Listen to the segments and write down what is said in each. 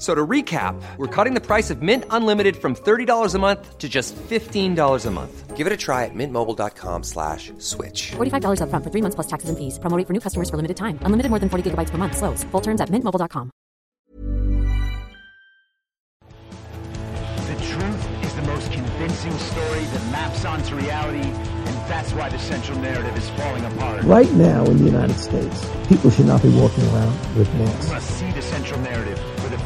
So to recap, we're cutting the price of Mint Unlimited from $30 a month to just $15 a month. Give it a try at mintmobile.com slash switch. $45 upfront for three months plus taxes and fees. Promoting for new customers for limited time. Unlimited more than 40 gigabytes per month. Slows. Full terms at mintmobile.com. The truth is the most convincing story that maps onto reality, and that's why the central narrative is falling apart. Right now in the United States, people should not be walking around with We masks. must see the central narrative for the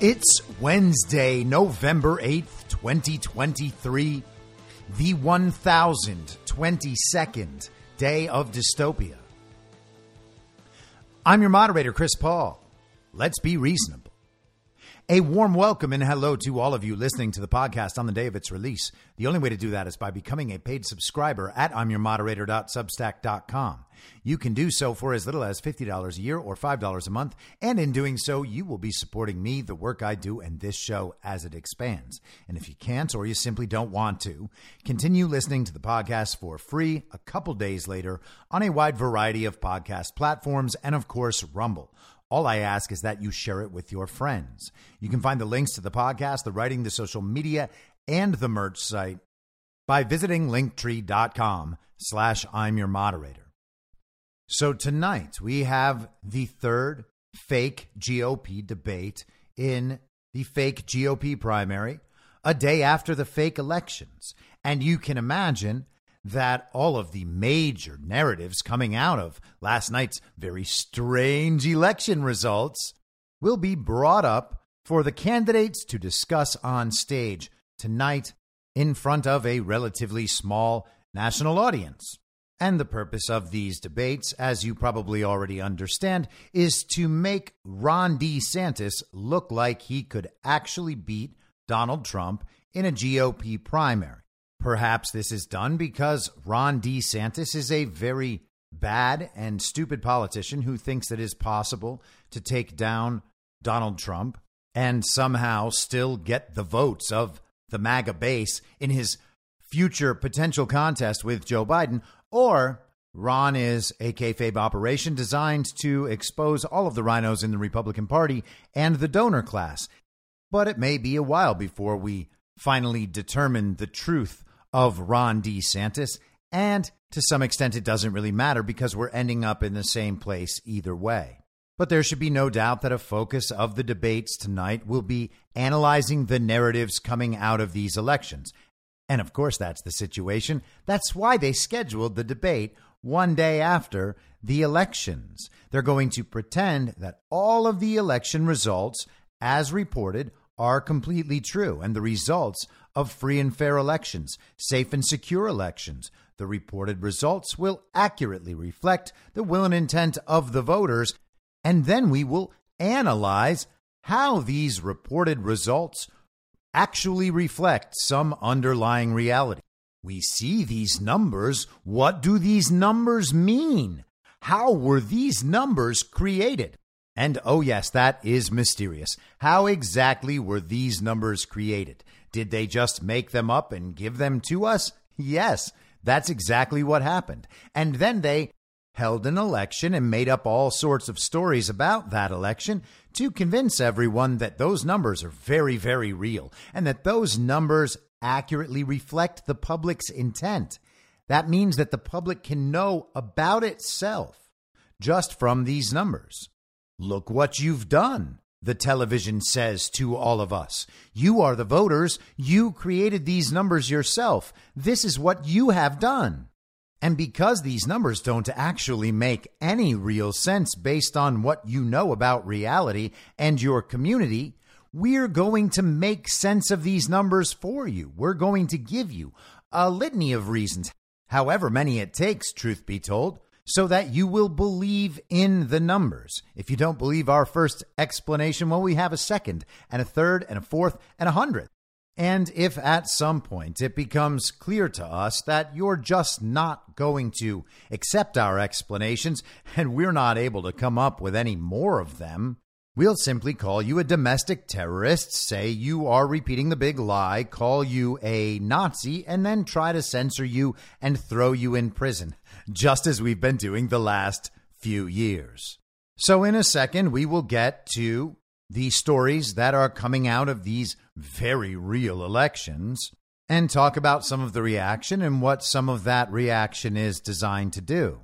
It's Wednesday, November 8th, 2023, the 1022nd day of dystopia. I'm your moderator, Chris Paul. Let's be reasonable. A warm welcome and hello to all of you listening to the podcast on the day of its release. The only way to do that is by becoming a paid subscriber at I'mYourModerator.substack.com. You can do so for as little as $50 a year or $5 a month, and in doing so, you will be supporting me, the work I do, and this show as it expands. And if you can't or you simply don't want to, continue listening to the podcast for free a couple days later on a wide variety of podcast platforms and, of course, Rumble. All I ask is that you share it with your friends. You can find the links to the podcast, the writing, the social media, and the merch site by visiting linktree.com slash I'm your moderator. So tonight we have the third fake GOP debate in the fake GOP primary, a day after the fake elections. And you can imagine that all of the major narratives coming out of last night's very strange election results will be brought up for the candidates to discuss on stage tonight in front of a relatively small national audience. And the purpose of these debates, as you probably already understand, is to make Ron DeSantis look like he could actually beat Donald Trump in a GOP primary. Perhaps this is done because Ron DeSantis is a very bad and stupid politician who thinks it is possible to take down Donald Trump and somehow still get the votes of the MAGA base in his future potential contest with Joe Biden, or Ron is a kayfabe operation designed to expose all of the RINOs in the Republican Party and the donor class. But it may be a while before we finally determine the truth of Ron DeSantis. And to some extent, it doesn't really matter because we're ending up in the same place either way. But there should be no doubt that a focus of the debates tonight will be analyzing the narratives coming out of these elections. And of course, that's the situation. That's why they scheduled the debate one day after the elections. They're going to pretend that all of the election results, as reported, are completely true, and the results of free and fair elections, safe and secure elections. The reported results will accurately reflect the will and intent of the voters, and then we will analyze how these reported results actually reflect some underlying reality. We see these numbers. What do these numbers mean? How were these numbers created? And oh, yes, that is mysterious. How exactly were these numbers created? Did they just make them up and give them to us? Yes, That's exactly what happened. And then they held an election and made up all sorts of stories about that election to convince everyone that those numbers are very, very real and that those numbers accurately reflect the public's intent. That means that the public can know about itself just from these numbers. Look what you've done, the television says to all of us. You are the voters. You created these numbers yourself. This is what you have done. And because these numbers don't actually make any real sense based on what you know about reality and your community, we're going to make sense of these numbers for you. We're going to give you a litany of reasons, however many it takes, truth be told, so that you will believe in the numbers. If you don't believe our first explanation, well, we have a second and a third and a fourth and a hundredth. And if at some point it becomes clear to us that you're just not going to accept our explanations and we're not able to come up with any more of them, we'll simply call you a domestic terrorist, say you are repeating the big lie, call you a Nazi, and then try to censor you and throw you in prison, just as we've been doing the last few years. So, in a second, we will get to the stories that are coming out of these very real elections and talk about some of the reaction and what some of that reaction is designed to do.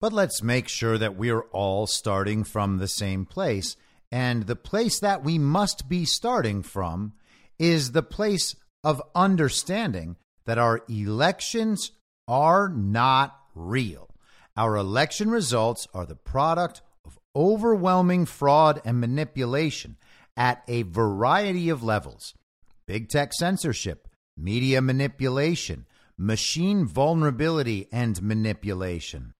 But let's make sure that we're all starting from the same place. And the place that we must be starting from is the place of understanding that our elections are not real. Our election results are the product of overwhelming fraud and manipulation at a variety of levels big tech censorship, media manipulation, machine vulnerability and manipulation,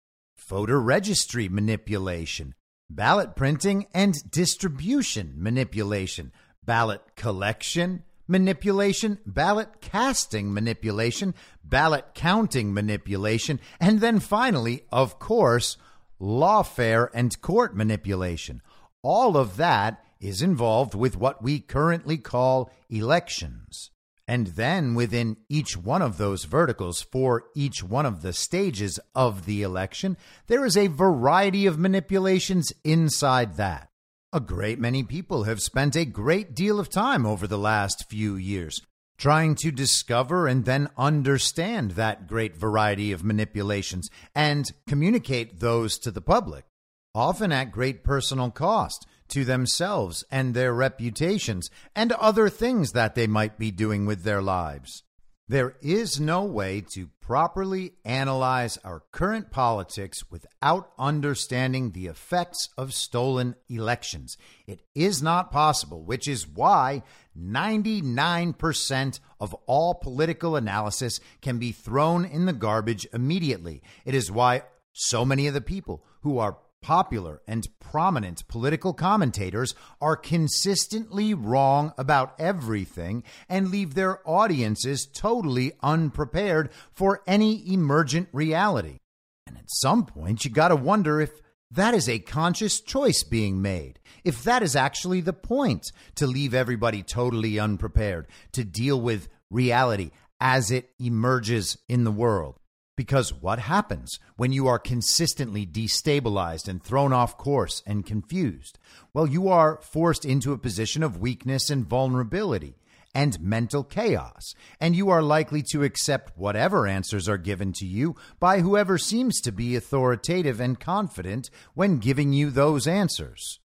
voter registry manipulation, ballot printing and distribution manipulation, ballot collection manipulation, ballot casting manipulation, ballot counting manipulation, and then finally, of course, lawfare, and court manipulation. All of that is involved with what we currently call elections. And then within each one of those verticals, for each one of the stages of the election, there is a variety of manipulations inside that. A great many people have spent a great deal of time over the last few years trying to discover and then understand that great variety of manipulations and communicate those to the public, often at great personal cost to themselves and their reputations and other things that they might be doing with their lives. There is no way to properly analyze our current politics without understanding the effects of stolen elections. It is not possible, which is why 99% of all political analysis can be thrown in the garbage immediately. It is why so many of the people who are popular and prominent political commentators are consistently wrong about everything and leave their audiences totally unprepared for any emergent reality. And at some point, you got to wonder if that is a conscious choice being made. If that is actually the point, to leave everybody totally unprepared, to deal with reality as it emerges in the world. Because what happens when you are consistently destabilized and thrown off course and confused? Well, you are forced into a position of weakness and vulnerability and mental chaos, and you are likely to accept whatever answers are given to you by whoever seems to be authoritative and confident when giving you those answers.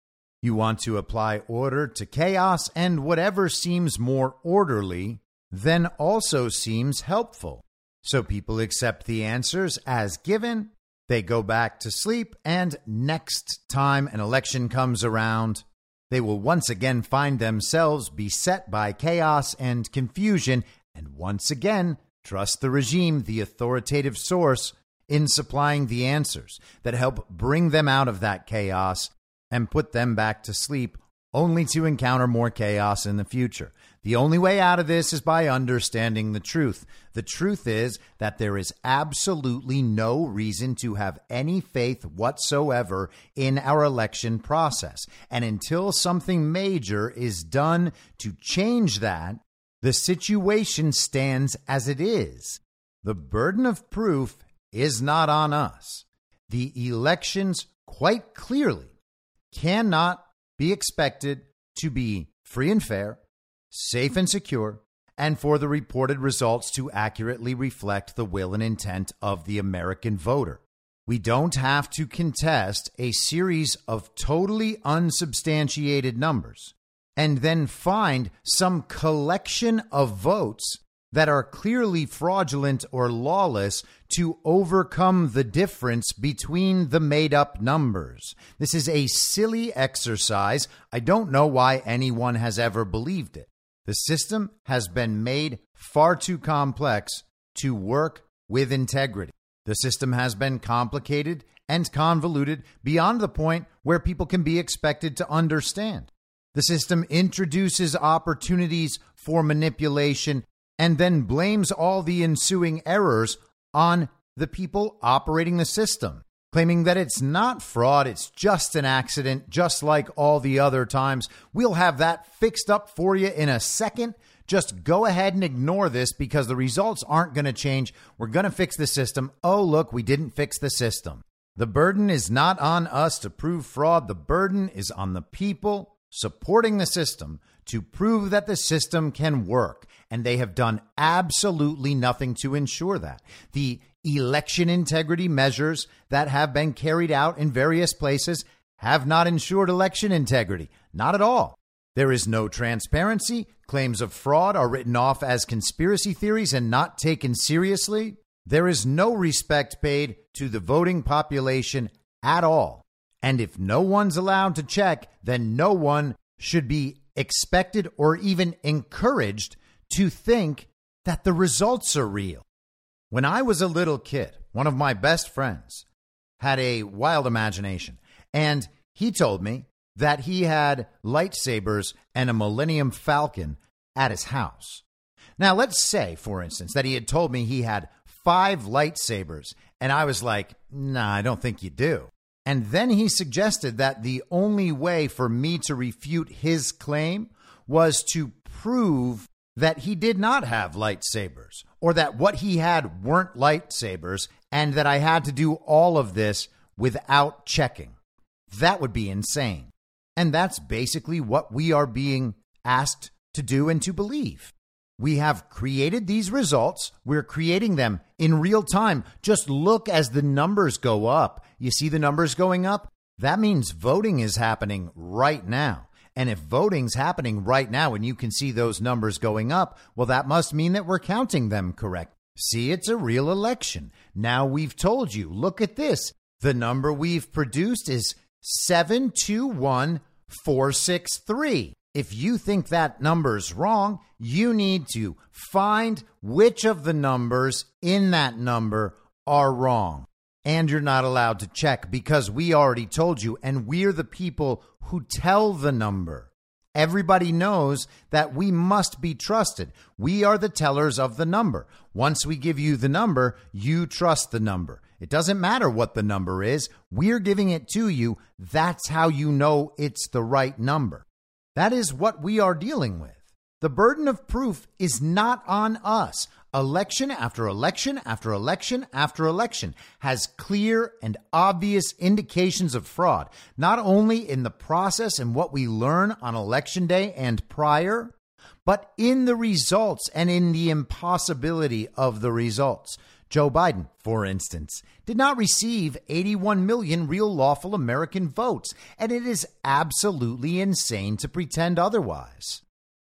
You want to apply order to chaos, and whatever seems more orderly then also seems helpful. So people accept the answers as given, they go back to sleep, and next time an election comes around, they will once again find themselves beset by chaos and confusion, and once again trust the regime, the authoritative source, in supplying the answers that help bring them out of that chaos and put them back to sleep, only to encounter more chaos in the future. The only way out of this is by understanding the truth. The truth is that there is absolutely no reason to have any faith whatsoever in our election process. And until something major is done to change that, the situation stands as it is. the burden of proof is not on us. The elections quite clearly cannot be expected to be free and fair, safe and secure, and for the reported results to accurately reflect the will and intent of the American voter. We don't have to contest a series of totally unsubstantiated numbers and then find some collection of votes that are clearly fraudulent or lawless to overcome the difference between the made up numbers. This is a silly exercise. I don't know why anyone has ever believed it. The system has been made far too complex to work with integrity. The system has been complicated and convoluted beyond the point where people can be expected to understand. The system introduces opportunities for manipulation and then blames all the ensuing errors on the people operating the system, claiming that it's not fraud, it's just an accident, just like all the other times. We'll have that fixed up for you in a second. Just go ahead and ignore this because the results aren't going to change. We're going to fix the system. Oh, look, we didn't fix the system. The burden is not on us to prove fraud, the burden is on the people supporting the system to prove that the system can work. And they have done absolutely nothing to ensure that. The election integrity measures that have been carried out in various places have not ensured election integrity. Not at all. There is no transparency. Claims of fraud are written off as conspiracy theories and not taken seriously. There is no respect paid to the voting population at all. And if no one's allowed to check, then no one should be expected or even encouraged to think that the results are real. When I was a little kid, one of my best friends had a wild imagination, and he told me that he had lightsabers and a Millennium Falcon at his house. Now, let's say, for instance, that he had told me he had five lightsabers, and I was like, nah, I don't think you do. And then he suggested that the only way for me to refute his claim was to prove that he did not have lightsabers or that what he had weren't lightsabers and that I had to do all of this without checking. That would be insane. And that's basically what we are being asked to do and to believe. We have created these results. We're creating them in real time. Just look as the numbers go up. You see the numbers going up? That means voting is happening right now. And if voting's happening right now and you can see those numbers going up, well, that must mean that we're counting them correct. See, it's a real election. Now we've told you, look at this. The number we've produced is 721463. If you think that number's wrong, you need to find which of the numbers in that number are wrong. And you're not allowed to check because we already told you, and we're the people who tell the number. Everybody knows that we must be trusted. We are the tellers of the number. Once we give you the number, you trust the number. It doesn't matter what the number is, we're giving it to you. That's how you know it's the right number. That is what we are dealing with. The burden of proof is not on us. Election after election after election after election has clear and obvious indications of fraud, not only in the process and what we learn on election day and prior, but in the results and in the impossibility of the results. Joe Biden, for instance, did not receive 81 million real lawful American votes, and it is absolutely insane to pretend otherwise.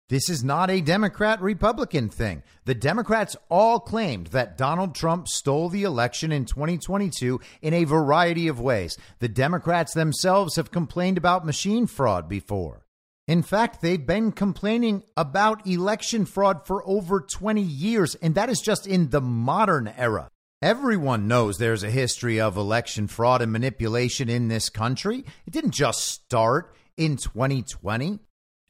This is not a Democrat Republican thing. The Democrats all claimed that Donald Trump stole the election in 2022 in a variety of ways. The Democrats themselves have complained about machine fraud before. In fact, they've been complaining about election fraud for over 20 years, and that is just in the modern era. Everyone knows there's a history of election fraud and manipulation in this country. It didn't just start in 2020.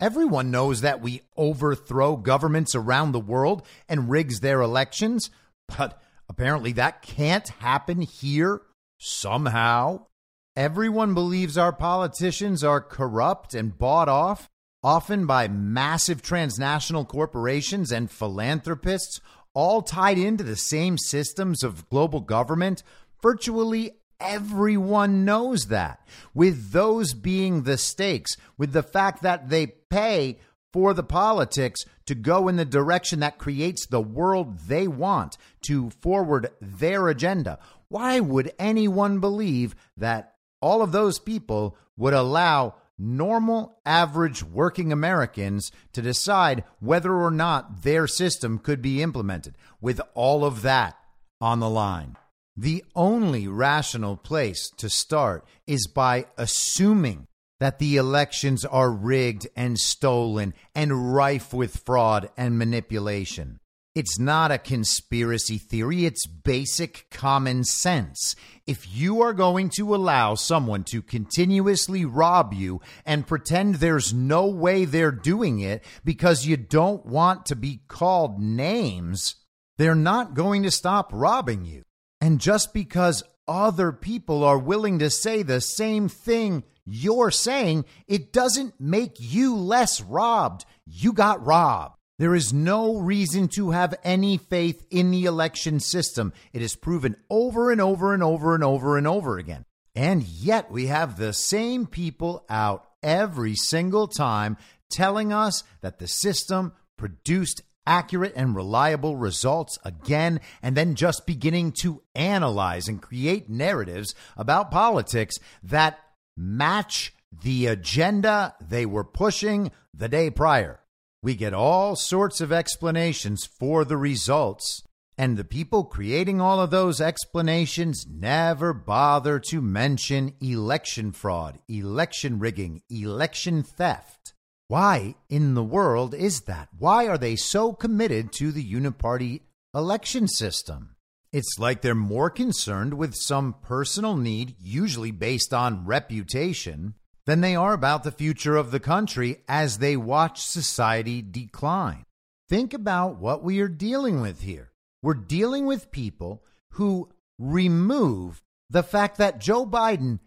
Everyone knows that we overthrow governments around the world and rigs their elections, but apparently that can't happen here somehow. Everyone believes our politicians are corrupt and bought off, often by massive transnational corporations and philanthropists, all tied into the same systems of global government? Virtually everyone knows that. With those being the stakes, with the fact that they pay for the politics to go in the direction that creates the world they want to forward their agenda. Why would anyone believe that all of those people would allow normal, average working Americans to decide whether or not their system could be implemented with all of that on the line? The only rational place to start is by assuming that the elections are rigged and stolen and rife with fraud and manipulation. It's not a conspiracy theory, it's basic common sense. If you are going to allow someone to continuously rob you and pretend there's no way they're doing it because you don't want to be called names, they're not going to stop robbing you. And just because other people are willing to say the same thing you're saying, it doesn't make you less robbed. You got robbed. There is no reason to have any faith in the election system. It is proven over and over and over and over and over again. And yet we have the same people out every single time telling us that the system produced accurate and reliable results again, and then just beginning to analyze and create narratives about politics that match the agenda they were pushing the day prior. We get all sorts of explanations for the results, and the people creating all of those explanations never bother to mention election fraud, election rigging, election theft. Why in the world is that? Why are they so committed to the uniparty election system? It's like they're more concerned with some personal need, usually based on reputation, than they are about the future of the country as they watch society decline. Think about what we are dealing with here. We're dealing with people who remove the fact that Joe Biden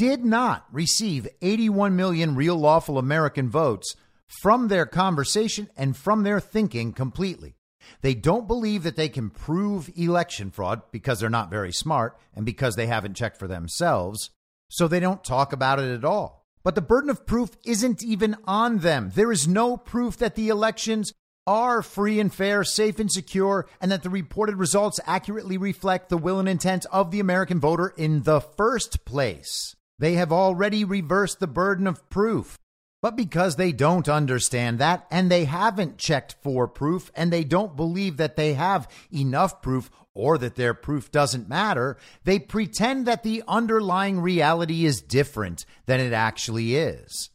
did not receive 81 million real lawful American votes from their conversation and from their thinking completely. They don't believe that they can prove election fraud because they're not very smart and because they haven't checked for themselves. So they don't talk about it at all. But the burden of proof isn't even on them. There is no proof that the elections are free and fair, safe and secure, and that the reported results accurately reflect the will and intent of the American voter in the first place. They have already reversed the burden of proof. But because they don't understand that and they haven't checked for proof and they don't believe that they have enough proof or that their proof doesn't matter, they pretend that the underlying reality is different than it actually is.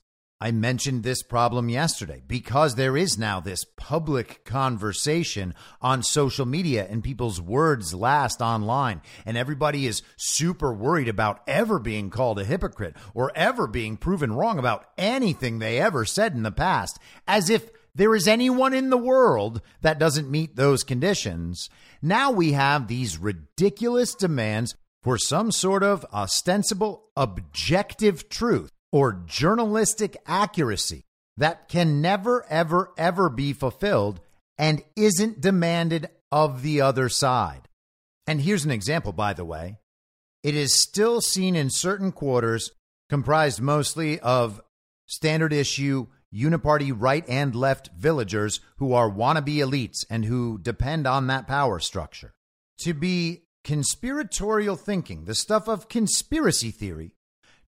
I mentioned this problem yesterday because there is now this public conversation on social media and people's words last online. And everybody is super worried about ever being called a hypocrite or ever being proven wrong about anything they ever said in the past, as if there is anyone in the world that doesn't meet those conditions. Now we have these ridiculous demands for some sort of ostensible objective truth or journalistic accuracy that can never, ever, ever be fulfilled and isn't demanded of the other side. And here's an example, by the way. It is still seen in certain quarters, comprised mostly of standard issue, uniparty right and left villagers who are wannabe elites and who depend on that power structure. To be conspiratorial thinking, the stuff of conspiracy theory,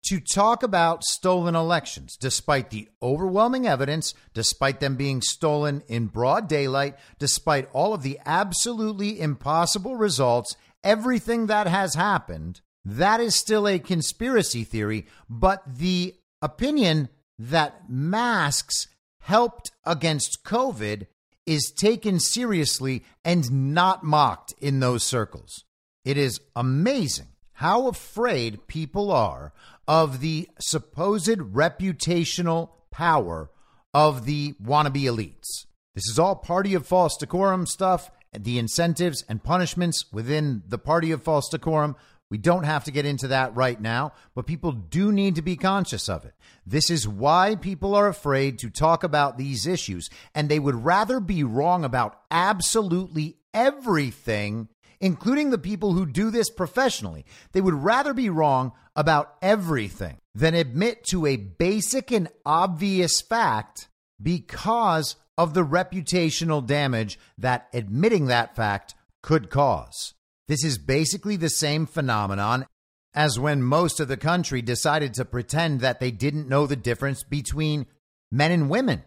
to talk about stolen elections, despite the overwhelming evidence, despite them being stolen in broad daylight, despite all of the absolutely impossible results, everything that has happened, that is still a conspiracy theory. But the opinion that masks helped against COVID is taken seriously and not mocked in those circles. It is amazing how afraid people are of the supposed reputational power of the wannabe elites. This is all party of false decorum stuff, the incentives and punishments within the party of false decorum. We don't have to get into that right now, but people do need to be conscious of it. This is why people are afraid to talk about these issues, and they would rather be wrong about absolutely everything, including the people who do this professionally. They would rather be wrong about everything than admit to a basic and obvious fact because of the reputational damage that admitting that fact could cause. This is basically the same phenomenon as when most of the country decided to pretend that they didn't know the difference between men and women.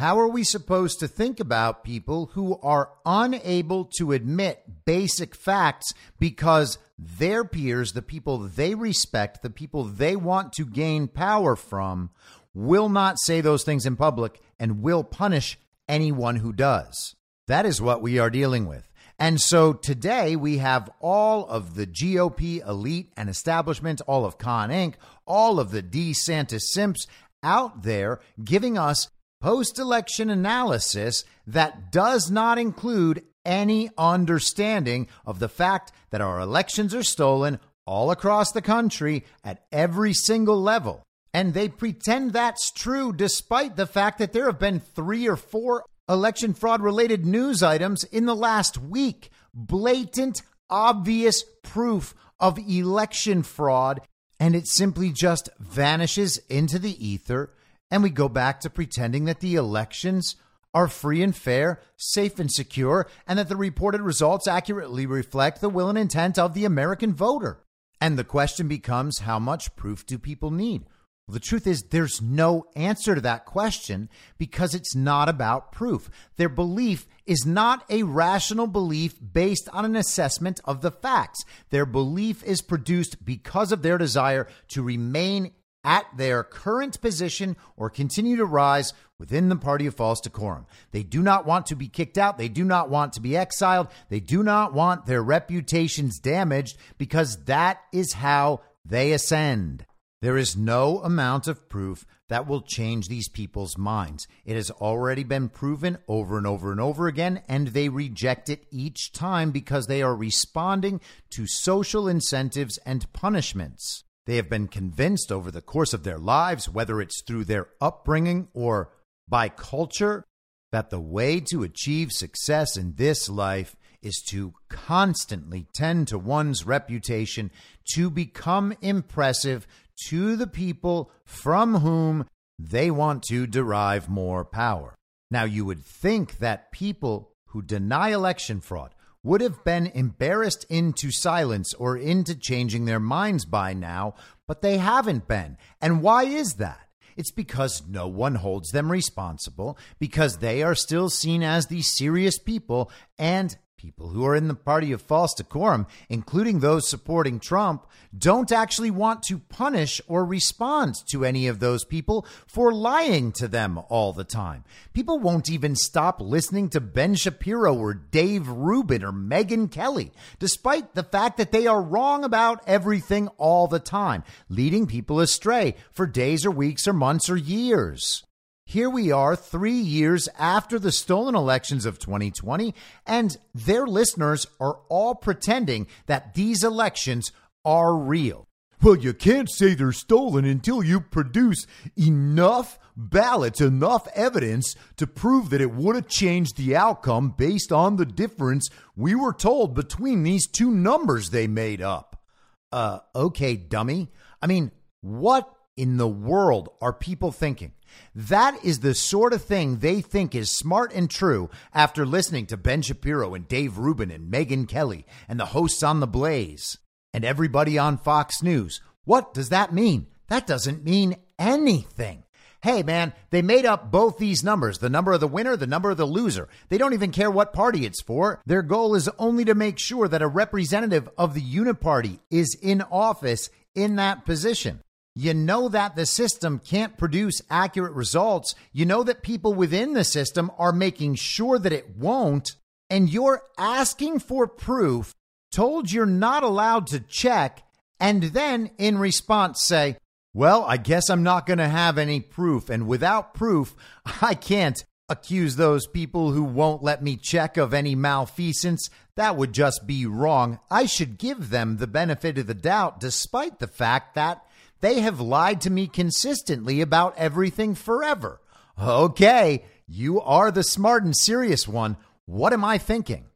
How are we supposed to think about people who are unable to admit basic facts because their peers, the people they respect, the people they want to gain power from, will not say those things in public and will punish anyone who does? That is what we are dealing with. And so today we have all of the GOP elite and establishment, all of Con Inc., all of the DeSantis simps out there giving us post election analysis that does not include any understanding of the fact that our elections are stolen all across the country at every single level. And they pretend that's true despite the fact that there have been three or four election fraud related news items in the last week. Blatant, obvious proof of election fraud. And it simply just vanishes into the ether. And we go back to pretending that the elections are free and fair, safe and secure, and that the reported results accurately reflect the will and intent of the American voter. And the question becomes how much proof do people need? Well, the truth is, there's no answer to that question because it's not about proof. Their belief is not a rational belief based on an assessment of the facts. Their belief is produced because of their desire to remain at their current position or continue to rise within the party of false decorum. They do not want to be kicked out. They do not want to be exiled. They do not want their reputations damaged because that is how they ascend. There is no amount of proof that will change these people's minds. It has already been proven over and over and over again, and they reject it each time because they are responding to social incentives and punishments. They have been convinced over the course of their lives, whether it's through their upbringing or by culture, that the way to achieve success in this life is to constantly tend to one's reputation, to become impressive, to the people from whom they want to derive more power. Now, you would think that people who deny election fraud would have been embarrassed into silence or into changing their minds by now, but they haven't been. And why is that? It's because no one holds them responsible, because they are still seen as the serious people, and People who are in the party of false decorum, including those supporting Trump, don't actually want to punish or respond to any of those people for lying to them all the time. People won't even stop listening to Ben Shapiro or Dave Rubin or Megyn Kelly, despite the fact that they are wrong about everything all the time, leading people astray for days or weeks or months or years. Here we are, three years after the stolen elections of 2020, and their listeners are all pretending that these elections are real. Well, you can't say they're stolen until you produce enough ballots, enough evidence to prove that it would have changed the outcome based on the difference we were told between these two numbers they made up. Uh, okay, dummy. I mean, what in the world are people thinking? That is the sort of thing they think is smart and true after listening to Ben Shapiro and Dave Rubin and Megyn Kelly and the hosts on The Blaze and everybody on Fox News. What does that mean? That doesn't mean anything. Hey, man, they made up both these numbers the number of the winner, the number of the loser. They don't even care what party it's for. Their goal is only to make sure that a representative of the Uniparty is in office in that position. You know that the system can't produce accurate results. You know that people within the system are making sure that it won't. And you're asking for proof, told you're not allowed to check, and then in response say, Well, I guess I'm not going to have any proof. And without proof, I can't accuse those people who won't let me check of any malfeasance. That would just be wrong. I should give them the benefit of the doubt, despite the fact that they have lied to me consistently about everything forever. Okay, you are the smart and serious one. What am I thinking?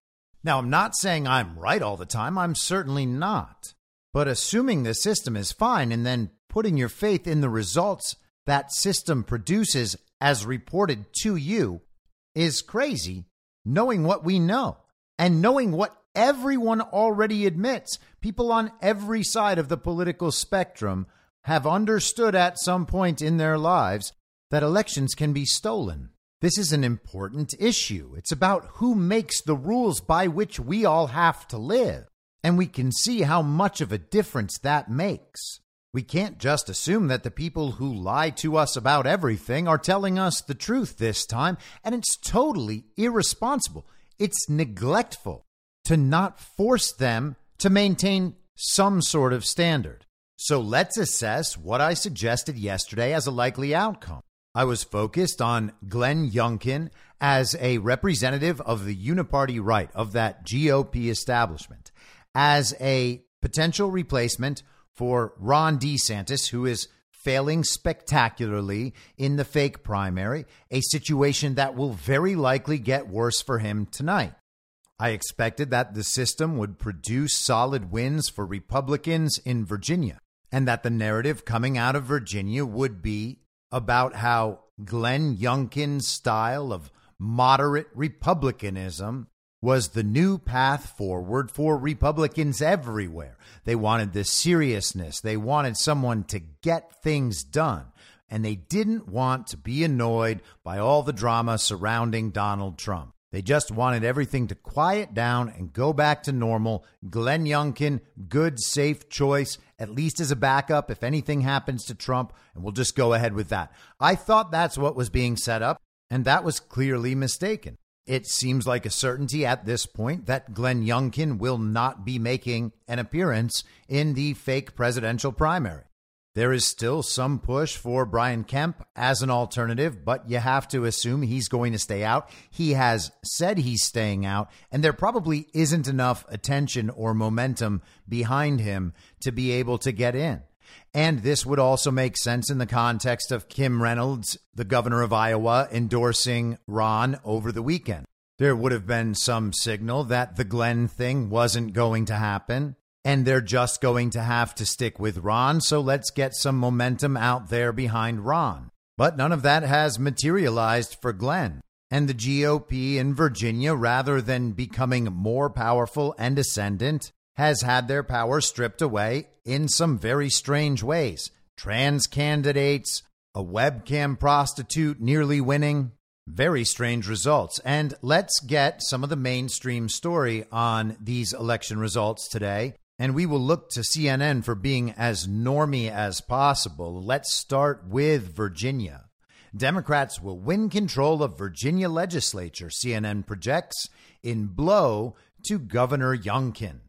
Now, I'm not saying I'm right all the time. I'm certainly not. But assuming the system is fine and then putting your faith in the results that system produces as reported to you is crazy, knowing what we know and knowing what everyone already admits. People on every side of the political spectrum have understood at some point in their lives that elections can be stolen. This is an important issue. It's about who makes the rules by which we all have to live. And we can see how much of a difference that makes. We can't just assume that the people who lie to us about everything are telling us the truth this time, and it's totally irresponsible. It's neglectful to not force them to maintain some sort of standard. So let's assess what I suggested yesterday as a likely outcome. I was focused on Glenn Youngkin as a representative of the uniparty right of that GOP establishment, as a potential replacement for Ron DeSantis, who is failing spectacularly in the fake primary, a situation that will very likely get worse for him tonight. I expected that the system would produce solid wins for Republicans in Virginia, and that the narrative coming out of Virginia would be about how Glenn Youngkin's style of moderate republicanism was the new path forward for Republicans everywhere. They wanted this seriousness. They wanted someone to get things done. And they didn't want to be annoyed by all the drama surrounding Donald Trump. They just wanted everything to quiet down and go back to normal. Glenn Youngkin, good, safe choice, at least as a backup if anything happens to Trump, and we'll just go ahead with that. I thought that's what was being set up, and that was clearly mistaken. It seems like a certainty at this point that Glenn Youngkin will not be making an appearance in the fake presidential primary. There is still some push for Brian Kemp as an alternative, but you have to assume he's going to stay out. He has said he's staying out, and there probably isn't enough attention or momentum behind him to be able to get in. And this would also make sense in the context of Kim Reynolds, the governor of Iowa, endorsing Ron over the weekend. There would have been some signal that the Glenn thing wasn't going to happen and they're just going to have to stick with Ron. So let's get some momentum out there behind Ron. But none of that has materialized for Glenn. And the GOP in Virginia, rather than becoming more powerful and ascendant, has had their power stripped away in some very strange ways. Trans candidates, a webcam prostitute nearly winning. Very strange results. And let's get some of the mainstream story on these election results today. And we will look to CNN for being as normy as possible. Let's start with Virginia. Democrats will win control of Virginia legislature, CNN projects, in blow to Governor Youngkin.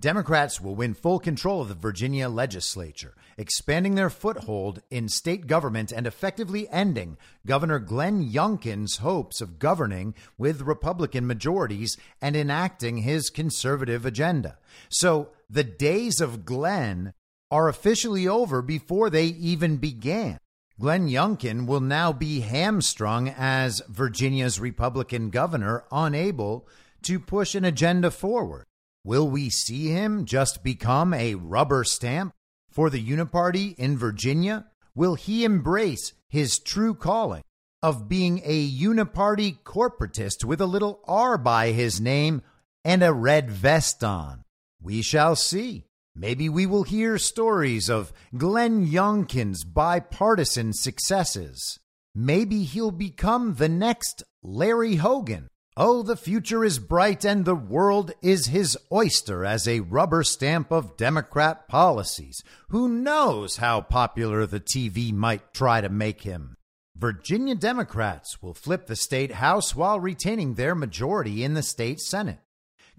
Democrats will win full control of the Virginia legislature, expanding their foothold in state government and effectively ending Governor Glenn Youngkin's hopes of governing with Republican majorities and enacting his conservative agenda. So the days of Glenn are officially over before they even began. Glenn Youngkin will now be hamstrung as Virginia's Republican governor, unable to push an agenda forward. Will we see him just become a rubber stamp for the Uniparty in Virginia? Will he embrace his true calling of being a Uniparty corporatist with a little R by his name and a red vest on? We shall see. Maybe we will hear stories of Glenn Youngkin's bipartisan successes. Maybe he'll become the next Larry Hogan Oh, the future is bright and the world is his oyster as a rubber stamp of Democrat policies. Who knows how popular the TV might try to make him? Virginia Democrats will flip the state House while retaining their majority in the state Senate.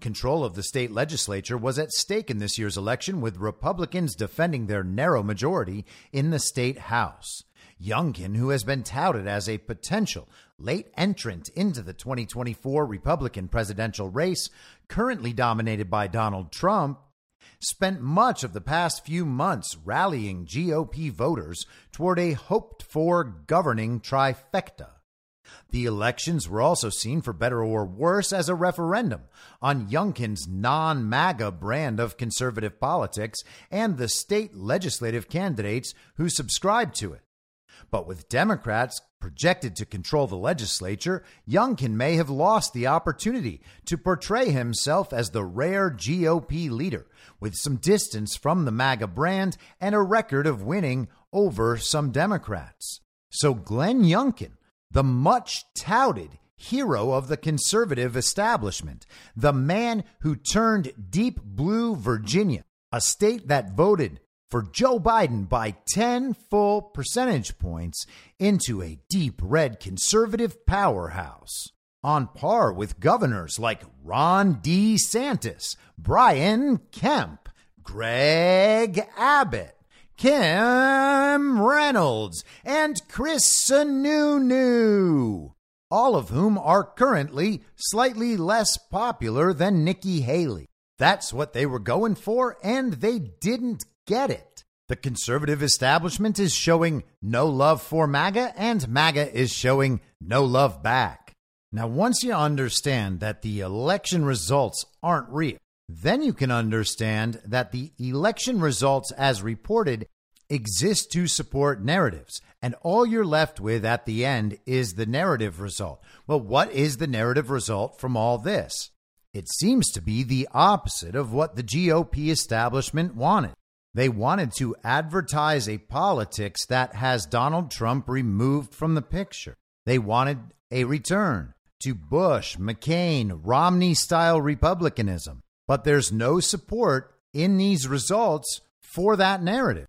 Control of the state legislature was at stake in this year's election, with Republicans defending their narrow majority in the state House. Youngkin, who has been touted as a potential late entrant into the 2024 Republican presidential race, currently dominated by Donald Trump, spent much of the past few months rallying GOP voters toward a hoped for governing trifecta. The elections were also seen, for better or worse, as a referendum on Youngkin's non MAGA brand of conservative politics and the state legislative candidates who subscribed to it. But with Democrats projected to control the legislature, Youngkin may have lost the opportunity to portray himself as the rare GOP leader with some distance from the MAGA brand and a record of winning over some Democrats. So Glenn Youngkin, the much touted hero of the conservative establishment, the man who turned deep blue Virginia, a state that voted for Joe Biden by 10 full percentage points into a deep red conservative powerhouse, on par with governors like Ron DeSantis, Brian Kemp, Greg Abbott, Kim Reynolds, and Chris Sununu, all of whom are currently slightly less popular than Nikki Haley. That's what they were going for, and they didn't get it. The conservative establishment is showing no love for MAGA, and MAGA is showing no love back. Now, once you understand that the election results aren't real, then you can understand that the election results as reported exist to support narratives. And all you're left with at the end is the narrative result. Well, what is the narrative result from all this? It seems to be the opposite of what the GOP establishment wanted. They wanted to advertise a politics that has Donald Trump removed from the picture. They wanted a return to Bush, McCain, Romney style Republicanism. But there's no support in these results for that narrative.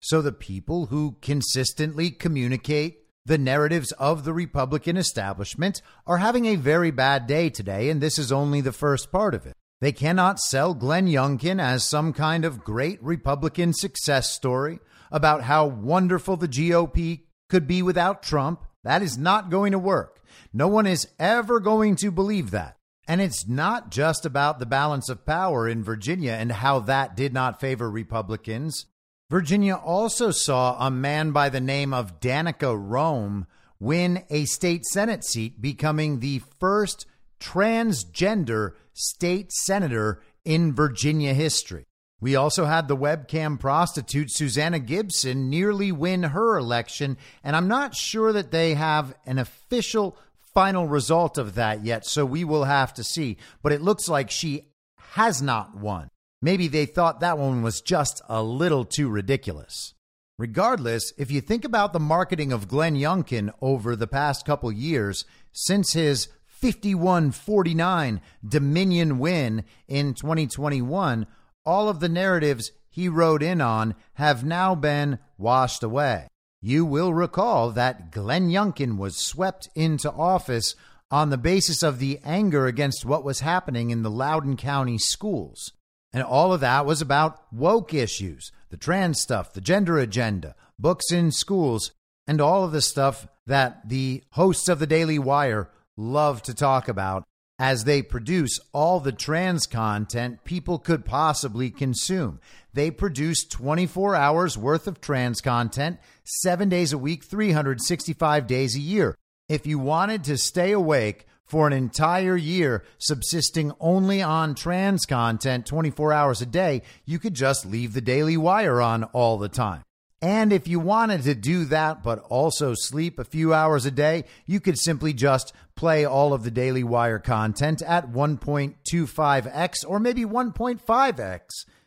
So the people who consistently communicate the narratives of the Republican establishment are having a very bad day today, and this is only the first part of it. They cannot sell Glenn Youngkin as some kind of great Republican success story about how wonderful the GOP could be without Trump. That is not going to work. No one is ever going to believe that. And it's not just about the balance of power in Virginia and how that did not favor Republicans. Virginia also saw a man by the name of Danica Roem win a state Senate seat, becoming the first transgender state senator in Virginia history. We also had the webcam prostitute Susanna Gibson nearly win her election, and I'm not sure that they have an official final result of that yet, so we will have to see. But it looks like she has not won. Maybe they thought that one was just a little too ridiculous. Regardless, if you think about the marketing of Glenn Youngkin over the past couple years, since his 51 49 Dominion win in 2021, all of the narratives he rode in on have now been washed away. You will recall that Glenn Youngkin was swept into office on the basis of the anger against what was happening in the Loudoun County schools. And all of that was about woke issues, the trans stuff, the gender agenda, books in schools, and all of the stuff that the hosts of the Daily Wire love to talk about as they produce all the trans content people could possibly consume. They produce 24 hours worth of trans content, seven days a week, 365 days a year. If you wanted to stay awake for an entire year, subsisting only on trans content 24 hours a day, you could just leave the Daily Wire on all the time. And if you wanted to do that, but also sleep a few hours a day, you could simply just play all of the Daily Wire content at 1.25x or maybe 1.5x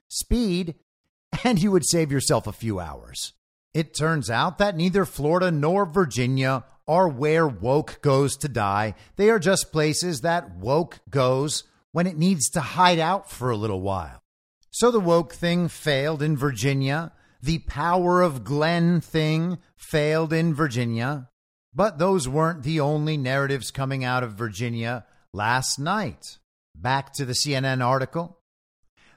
speed, and you would save yourself a few hours. It turns out that neither Florida nor Virginia are where woke goes to die. They are just places that woke goes when it needs to hide out for a little while. So the woke thing failed in Virginia. The power of Glenn thing failed in Virginia. But those weren't the only narratives coming out of Virginia last night. Back to the CNN article.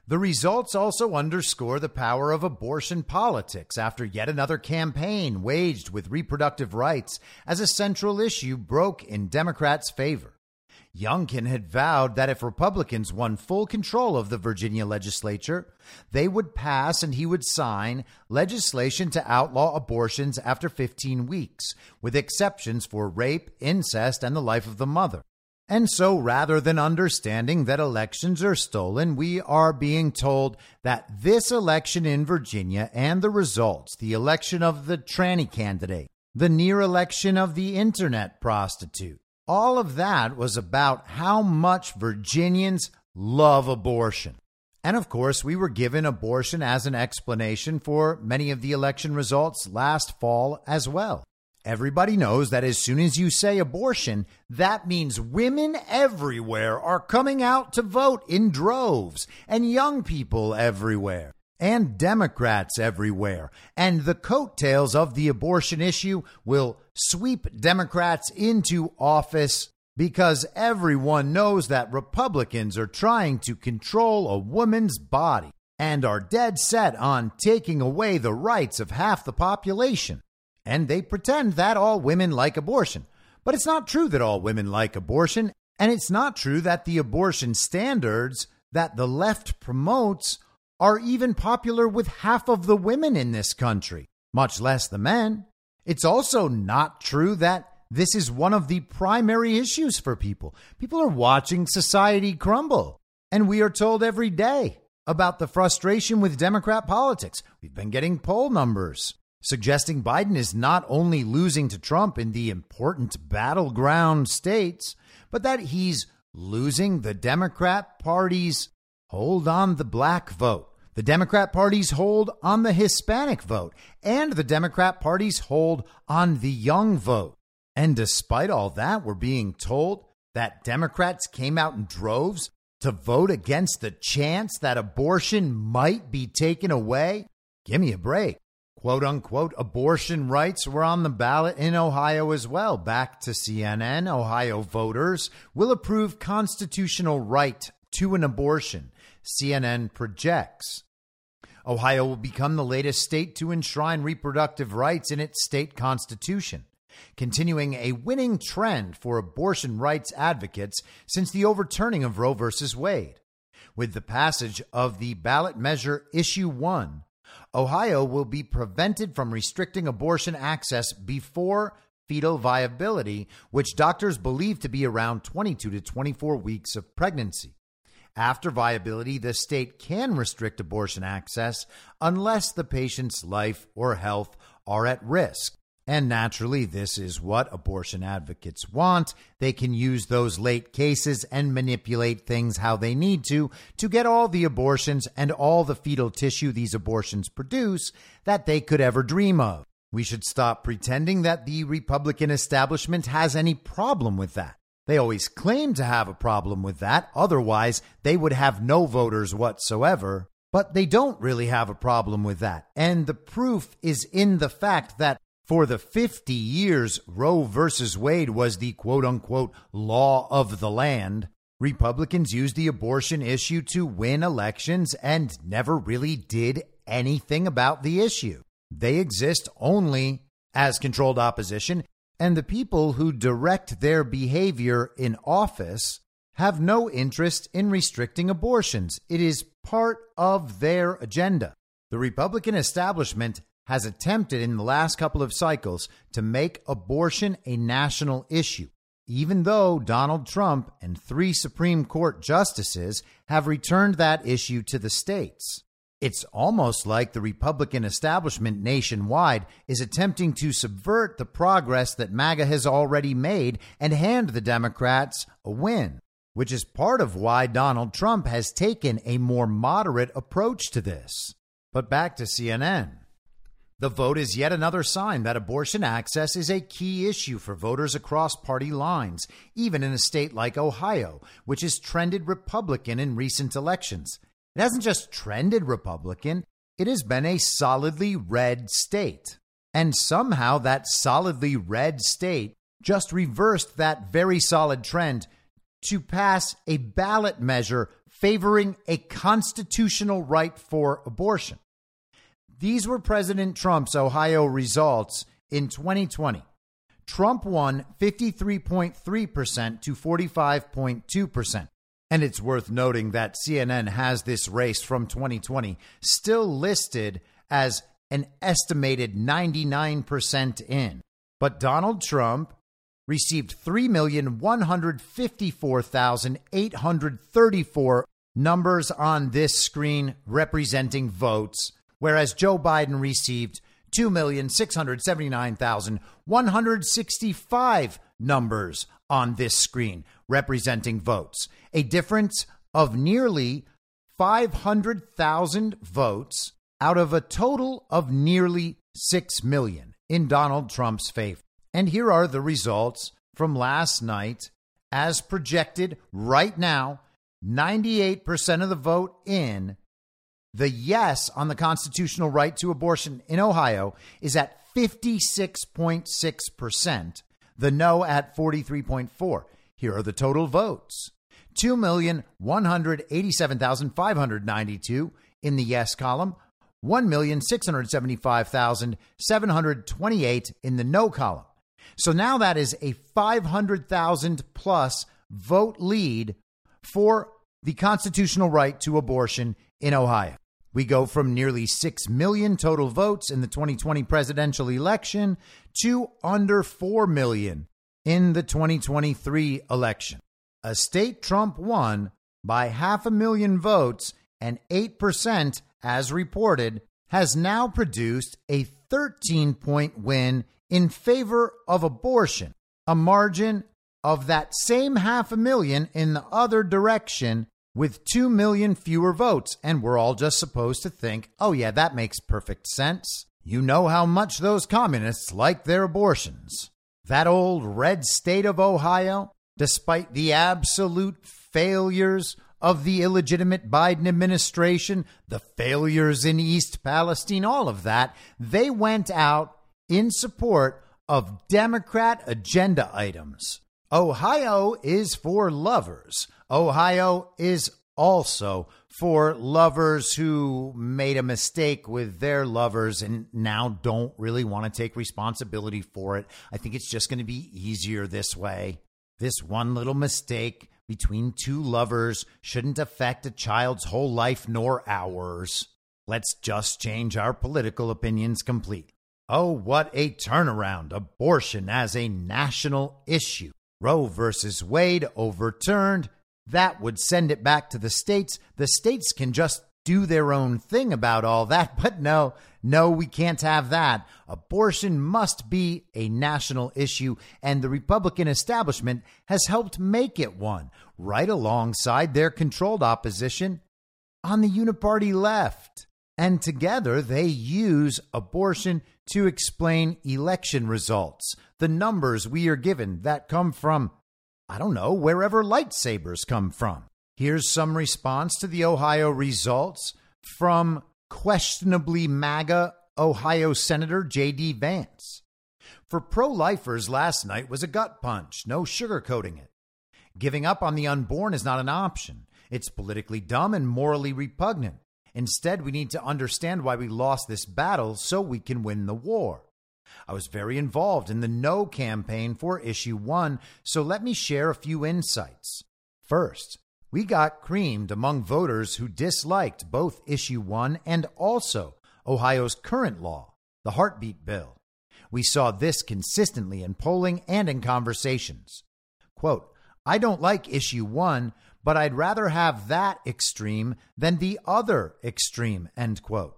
The results also underscore the power of abortion politics after yet another campaign waged with reproductive rights as a central issue broke in Democrats' favor. Youngkin had vowed that if Republicans won full control of the Virginia legislature, they would pass and he would sign legislation to outlaw abortions after 15 weeks, with exceptions for rape, incest, and the life of the mother. And so, rather than understanding that elections are stolen, we are being told that this election in Virginia and the results, the election of the tranny candidate, the near election of the internet prostitute, all of that was about how much Virginians love abortion. And of course, we were given abortion as an explanation for many of the election results last fall as well. Everybody knows that as soon as you say abortion, that means women everywhere are coming out to vote in droves, and young people everywhere and Democrats everywhere. And the coattails of the abortion issue will sweep Democrats into office because everyone knows that Republicans are trying to control a woman's body and are dead set on taking away the rights of half the population. And they pretend that all women like abortion. But it's not true that all women like abortion, and it's not true that the abortion standards that the left promotes are even popular with half of the women in this country, much less the men. It's also not true that this is one of the primary issues for people. People are watching society crumble, and we are told every day about the frustration with Democrat politics. We've been getting poll numbers suggesting Biden is not only losing to Trump in the important battleground states, but that he's losing the Democrat Party's hold on the black vote. The Democrat Party's hold on the Hispanic vote and the Democrat Party's hold on the young vote. And despite all that, we're being told that Democrats came out in droves to vote against the chance that abortion might be taken away. Give me a break. Quote unquote abortion rights were on the ballot in Ohio as well. Back to CNN, Ohio voters will approve constitutional right to an abortion. CNN projects. Ohio will become the latest state to enshrine reproductive rights in its state constitution, continuing a winning trend for abortion rights advocates since the overturning of Roe v. Wade. With the passage of the ballot measure Issue 1, Ohio will be prevented from restricting abortion access before fetal viability, which doctors believe to be around 22 to 24 weeks of pregnancy. After viability, the state can restrict abortion access unless the patient's life or health are at risk. And naturally, this is what abortion advocates want. They can use those late cases and manipulate things how they need to to get all the abortions and all the fetal tissue these abortions produce that they could ever dream of. We should stop pretending that the Republican establishment has any problem with that. They always claim to have a problem with that. Otherwise, they would have no voters whatsoever. But they don't really have a problem with that. And the proof is in the fact that for the 50 years Roe versus Wade was the quote unquote law of the land, Republicans used the abortion issue to win elections and never really did anything about the issue. They exist only as controlled opposition and the people who direct their behavior in office have no interest in restricting abortions. It is part of their agenda. The Republican establishment has attempted in the last couple of cycles to make abortion a national issue, even though Donald Trump and three Supreme Court justices have returned that issue to the states. It's almost like the Republican establishment nationwide is attempting to subvert the progress that MAGA has already made and hand the Democrats a win, which is part of why Donald Trump has taken a more moderate approach to this. But back to CNN. The vote is yet another sign that abortion access is a key issue for voters across party lines, even in a state like Ohio, which has trended Republican in recent elections. It hasn't just trended Republican, it has been a solidly red state. And somehow that solidly red state just reversed that very solid trend to pass a ballot measure favoring a constitutional right for abortion. These were President Trump's Ohio results in 2020. Trump won 53.3% to 45.2%. And it's worth noting that CNN has this race from 2020 still listed as an estimated 99% in. But Donald Trump received 3,154,834 numbers on this screen representing votes, whereas Joe Biden received 2,679,165 numbers on this screen representing votes, a difference of nearly 500,000 votes out of a total of nearly 6 million in Donald Trump's favor. And here are the results from last night. As projected right now 98% of the vote in. The yes on the constitutional right to abortion in Ohio is at 56.6%, the no at 43.4. Here are the total votes. 2,187,592 in the yes column, 1,675,728 in the no column. So now that is a 500,000 plus vote lead for the constitutional right to abortion in Ohio. We go from nearly 6 million total votes in the 2020 presidential election to under 4 million in the 2023 election. A state Trump won by half a million votes and 8%, as reported, has now produced a 13 point win in favor of abortion, a margin of that same half a million in the other direction with 2 million fewer votes. And we're all just supposed to think, oh, yeah, that makes perfect sense. You know how much those communists like their abortions. That old red state of Ohio, despite the absolute failures of the illegitimate Biden administration, the failures in East Palestine, all of that, they went out in support of Democrat agenda items. Ohio is for lovers. Ohio is also for lovers who made a mistake with their lovers and now don't really want to take responsibility for it. I think it's just going to be easier this way. This one little mistake between two lovers shouldn't affect a child's whole life nor ours. Let's just change our political opinions completely. Oh, what a turnaround! Abortion as a national issue. Roe versus Wade overturned. That would send it back to the states. The states can just do their own thing about all that. But no, no, we can't have that. Abortion must be a national issue, and the Republican establishment has helped make it one, right alongside their controlled opposition on the uniparty left. And together they use abortion to explain election results, the numbers we are given that come from I don't know, wherever lightsabers come from. Here's some response to the Ohio results from questionably MAGA Ohio Senator J.D. Vance. For pro lifers, last night was a gut punch, no sugarcoating it. Giving up on the unborn is not an option. It's politically dumb and morally repugnant. Instead, we need to understand why we lost this battle so we can win the war. I was very involved in the no campaign for issue one, so let me share a few insights. First, we got creamed among voters who disliked both issue one and also Ohio's current law, the heartbeat bill. We saw this consistently in polling and in conversations. Quote, I don't like issue one, but I'd rather have that extreme than the other extreme, end quote.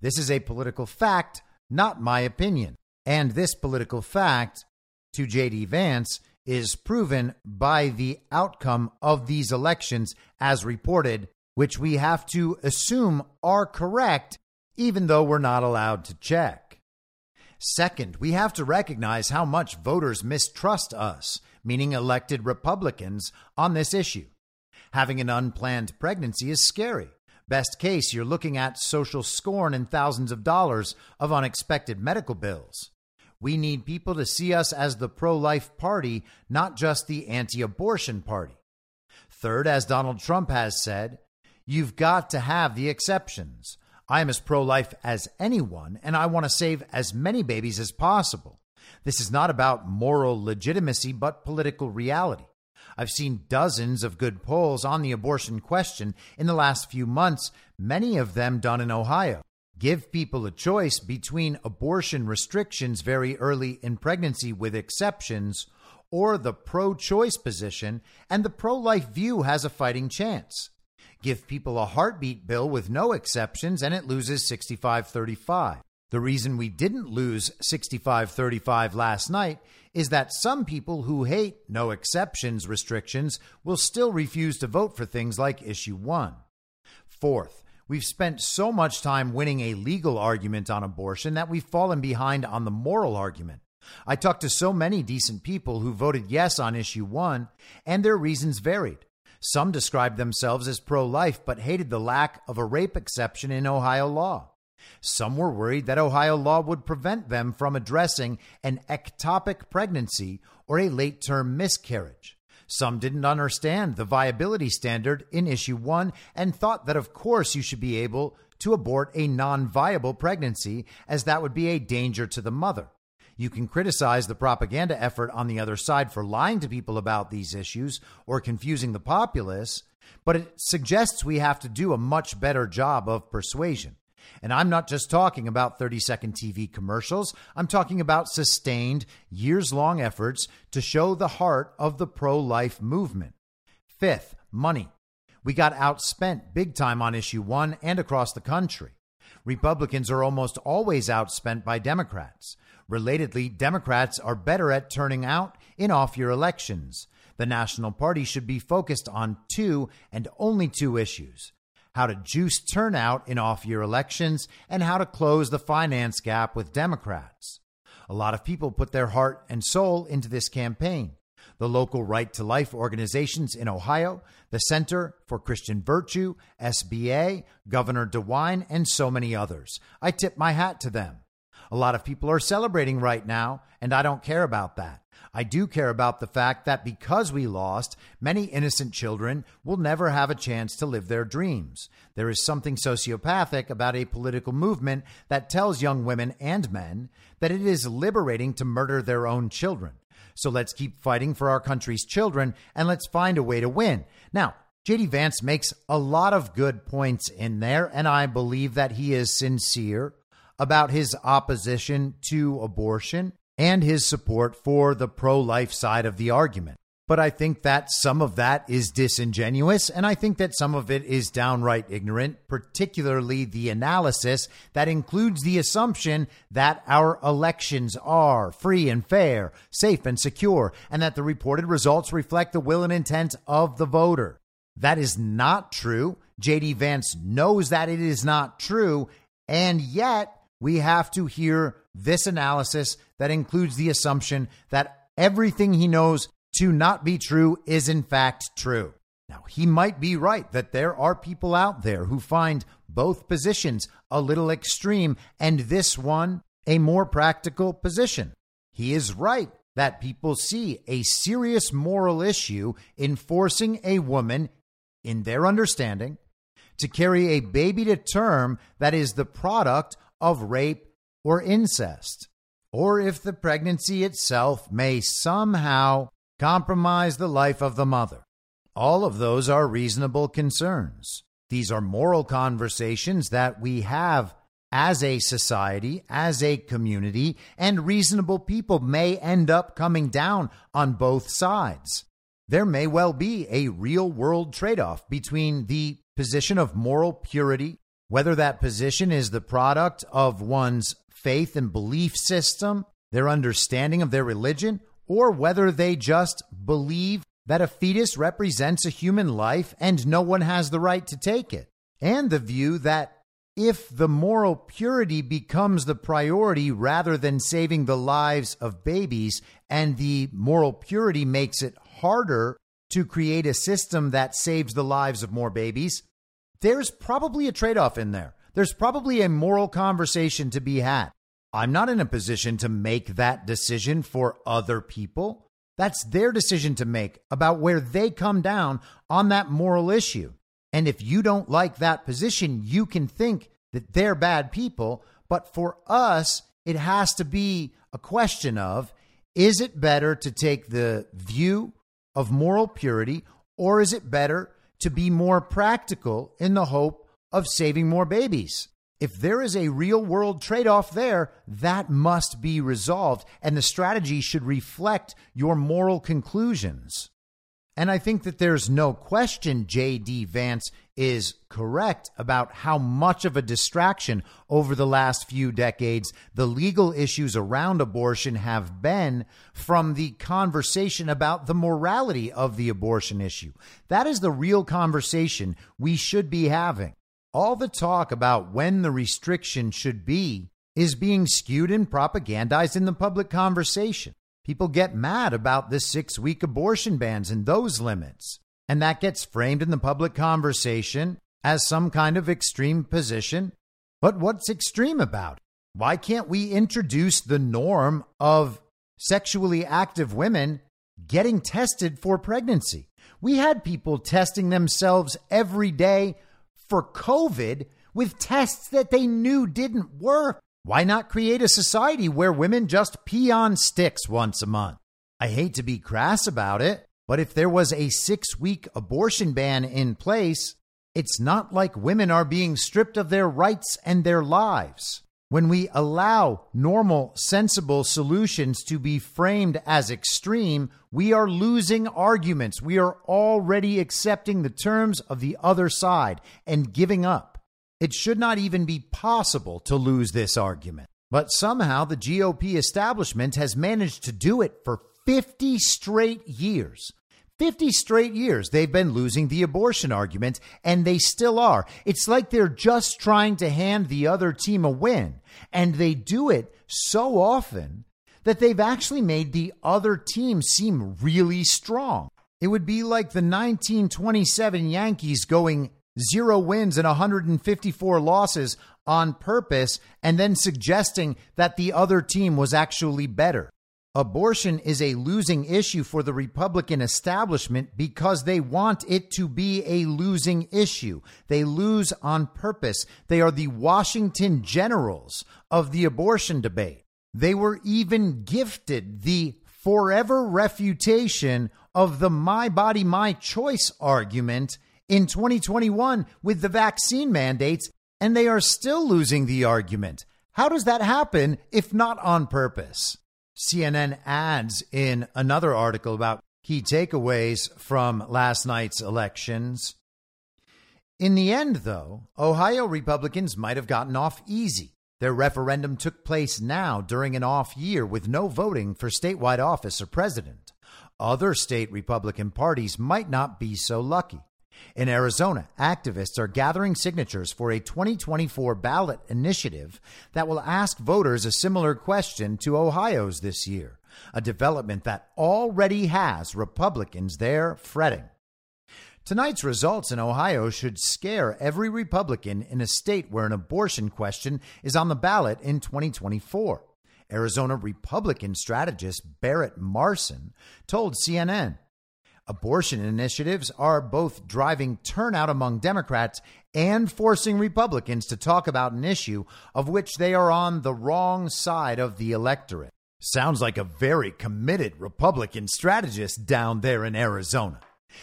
This is a political fact, not my opinion. And this political fact to J.D. Vance is proven by the outcome of these elections as reported, which we have to assume are correct, even though we're not allowed to check. Second, we have to recognize how much voters mistrust us, meaning elected Republicans, on this issue. Having an unplanned pregnancy is scary. Best case, you're looking at social scorn and thousands of dollars of unexpected medical bills. We need people to see us as the pro life party, not just the anti abortion party. Third, as Donald Trump has said, you've got to have the exceptions. I am as pro life as anyone, and I want to save as many babies as possible. This is not about moral legitimacy, but political reality. I've seen dozens of good polls on the abortion question in the last few months, many of them done in Ohio. Give people a choice between abortion restrictions very early in pregnancy with exceptions or the pro choice position, and the pro life view has a fighting chance. Give people a heartbeat bill with no exceptions, and it loses 65 35. The reason we didn't lose 65 35 last night is that some people who hate no exceptions restrictions will still refuse to vote for things like issue one. Fourth, we've spent so much time winning a legal argument on abortion that we've fallen behind on the moral argument. I talked to so many decent people who voted yes on issue one, and their reasons varied. Some described themselves as pro life but hated the lack of a rape exception in Ohio law. Some were worried that Ohio law would prevent them from addressing an ectopic pregnancy or a late term miscarriage. Some didn't understand the viability standard in issue one and thought that, of course, you should be able to abort a non viable pregnancy, as that would be a danger to the mother. You can criticize the propaganda effort on the other side for lying to people about these issues or confusing the populace, but it suggests we have to do a much better job of persuasion. And I'm not just talking about 30 second TV commercials, I'm talking about sustained, years long efforts to show the heart of the pro life movement. Fifth, money. We got outspent big time on issue one and across the country. Republicans are almost always outspent by Democrats. Relatedly, Democrats are better at turning out in off year elections. The National Party should be focused on two and only two issues how to juice turnout in off year elections, and how to close the finance gap with Democrats. A lot of people put their heart and soul into this campaign. The local Right to Life organizations in Ohio, the Center for Christian Virtue, SBA, Governor DeWine, and so many others. I tip my hat to them. A lot of people are celebrating right now, and I don't care about that. I do care about the fact that because we lost, many innocent children will never have a chance to live their dreams. There is something sociopathic about a political movement that tells young women and men that it is liberating to murder their own children. So let's keep fighting for our country's children and let's find a way to win. Now, JD Vance makes a lot of good points in there, and I believe that he is sincere about his opposition to abortion and his support for the pro life side of the argument. But I think that some of that is disingenuous, and I think that some of it is downright ignorant, particularly the analysis that includes the assumption that our elections are free and fair, safe and secure, and that the reported results reflect the will and intent of the voter. That is not true. JD Vance knows that it is not true, and yet we have to hear this analysis that includes the assumption that everything he knows to not be true is in fact true. Now, he might be right that there are people out there who find both positions a little extreme and this one a more practical position. He is right that people see a serious moral issue in forcing a woman, in their understanding, to carry a baby to term that is the product of rape or incest, or if the pregnancy itself may somehow compromise the life of the mother. All of those are reasonable concerns. These are moral conversations that we have as a society, as a community, and reasonable people may end up coming down on both sides. There may well be a real world trade off between the position of moral purity, whether that position is the product of one's faith and belief system, their understanding of their religion, or whether they just believe that a fetus represents a human life and no one has the right to take it. And the view that if the moral purity becomes the priority rather than saving the lives of babies, and the moral purity makes it harder to create a system that saves the lives of more babies, there's probably a trade off in there. There's probably a moral conversation to be had. I'm not in a position to make that decision for other people. That's their decision to make about where they come down on that moral issue. And if you don't like that position, you can think that they're bad people. But for us, it has to be a question of is it better to take the view of moral purity or is it better to be more practical in the hope of saving more babies? If there is a real world trade off there, that must be resolved, and the strategy should reflect your moral conclusions. And I think that there's no question J.D. Vance is correct about how much of a distraction over the last few decades the legal issues around abortion have been from the conversation about the morality of the abortion issue. That is the real conversation we should be having. All the talk about when the restriction should be is being skewed and propagandized in the public conversation. People get mad about the six week abortion bans and those limits. And that gets framed in the public conversation as some kind of extreme position. But what's extreme about? Why can't we introduce the norm of sexually active women getting tested for pregnancy? We had people testing themselves every day for COVID with tests that they knew didn't work. Why not create a society where women just pee on sticks once a month? I hate to be crass about it, but if there was a six week abortion ban in place, it's not like women are being stripped of their rights and their lives. When we allow normal, sensible solutions to be framed as extreme, we are losing arguments. We are already accepting the terms of the other side and giving up. It should not even be possible to lose this argument. But somehow the GOP establishment has managed to do it for 50 straight years. 50 straight years they've been losing the abortion argument, and they still are. It's like they're just trying to hand the other team a win, and they do it so often that they've actually made the other team seem really strong. It would be like the 1927 Yankees going zero wins and 154 losses on purpose and then suggesting that the other team was actually better. Abortion is a losing issue for the Republican establishment because they want it to be a losing issue. They lose on purpose. They are the Washington generals of the abortion debate. They were even gifted the forever refutation of the my body, my choice argument in 2021 with the vaccine mandates, and they are still losing the argument. How does that happen if not on purpose? CNN adds in another article about key takeaways from last night's elections. In the end, though, Ohio Republicans might have gotten off easy. Their referendum took place now during an off year with no voting for statewide office or president. Other state Republican parties might not be so lucky. In Arizona, activists are gathering signatures for a 2024 ballot initiative that will ask voters a similar question to Ohio's this year, a development that already has Republicans there fretting. Tonight's results in Ohio should scare every Republican in a state where an abortion question is on the ballot in 2024. Arizona Republican strategist Barrett Marson told CNN Abortion initiatives are both driving turnout among Democrats and forcing Republicans to talk about an issue of which they are on the wrong side of the electorate. Sounds like a very committed Republican strategist down there in Arizona.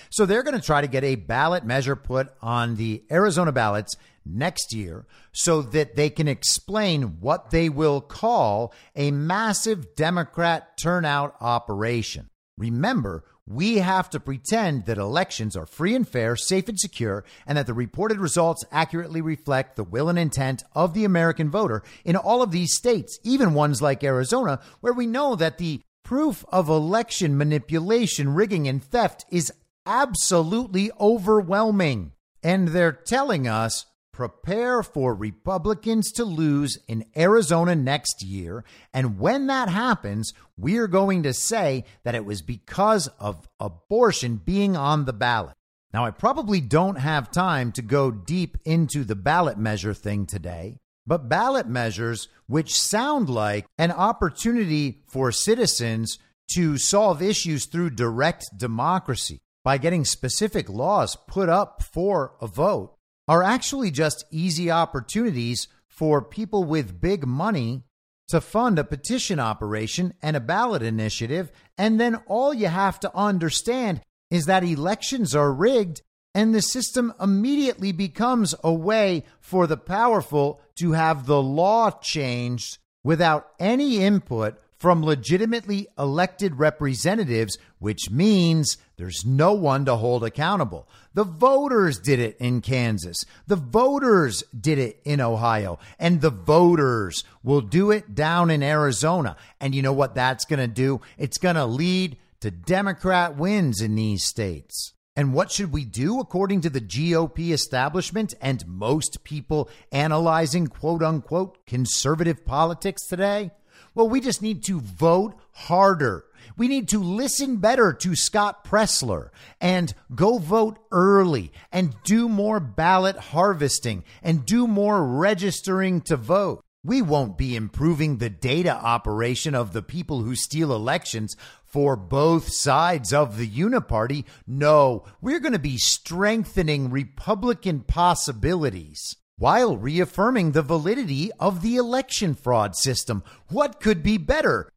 So they're going to try to get a ballot measure put on the Arizona ballots next year so that they can explain what they will call a massive Democrat turnout operation. Remember, we have to pretend that elections are free and fair, safe and secure, and that the reported results accurately reflect the will and intent of the American voter in all of these states, even ones like Arizona, where we know that the proof of election manipulation, rigging, and theft is absolutely overwhelming. And they're telling us prepare for Republicans to lose in Arizona next year. And when that happens, we're going to say that it was because of abortion being on the ballot. Now, I probably don't have time to go deep into the ballot measure thing today, but ballot measures, which sound like an opportunity for citizens to solve issues through direct democracy by getting specific laws put up for a vote, are actually just easy opportunities for people with big money to fund a petition operation and a ballot initiative, and then all you have to understand is that elections are rigged and the system immediately becomes a way for the powerful to have the law changed without any input from legitimately elected representatives, which means there's no one to hold accountable. The voters did it in Kansas. The voters did it in Ohio. And the voters will do it down in Arizona. And you know what that's going to do? It's going to lead to Democrat wins in these states. And what should we do according to the GOP establishment and most people analyzing quote unquote conservative politics today? Well, we just need to vote harder. We need to listen better to Scott Presler and go vote early and do more ballot harvesting and do more registering to vote. We won't be improving the data operation of the people who steal elections for both sides of the uniparty. No, we're going to be strengthening Republican possibilities while reaffirming the validity of the election fraud system. What could be better?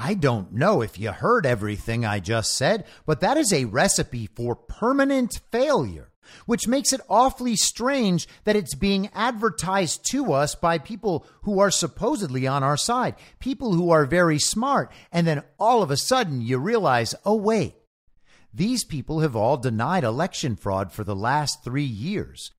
I don't know if you heard everything I just said, but that is a recipe for permanent failure which makes it awfully strange that it's being advertised to us by people who are supposedly on our side, people who are very smart. And then all of a sudden you realize, oh, wait, these people have all denied election fraud for the last three years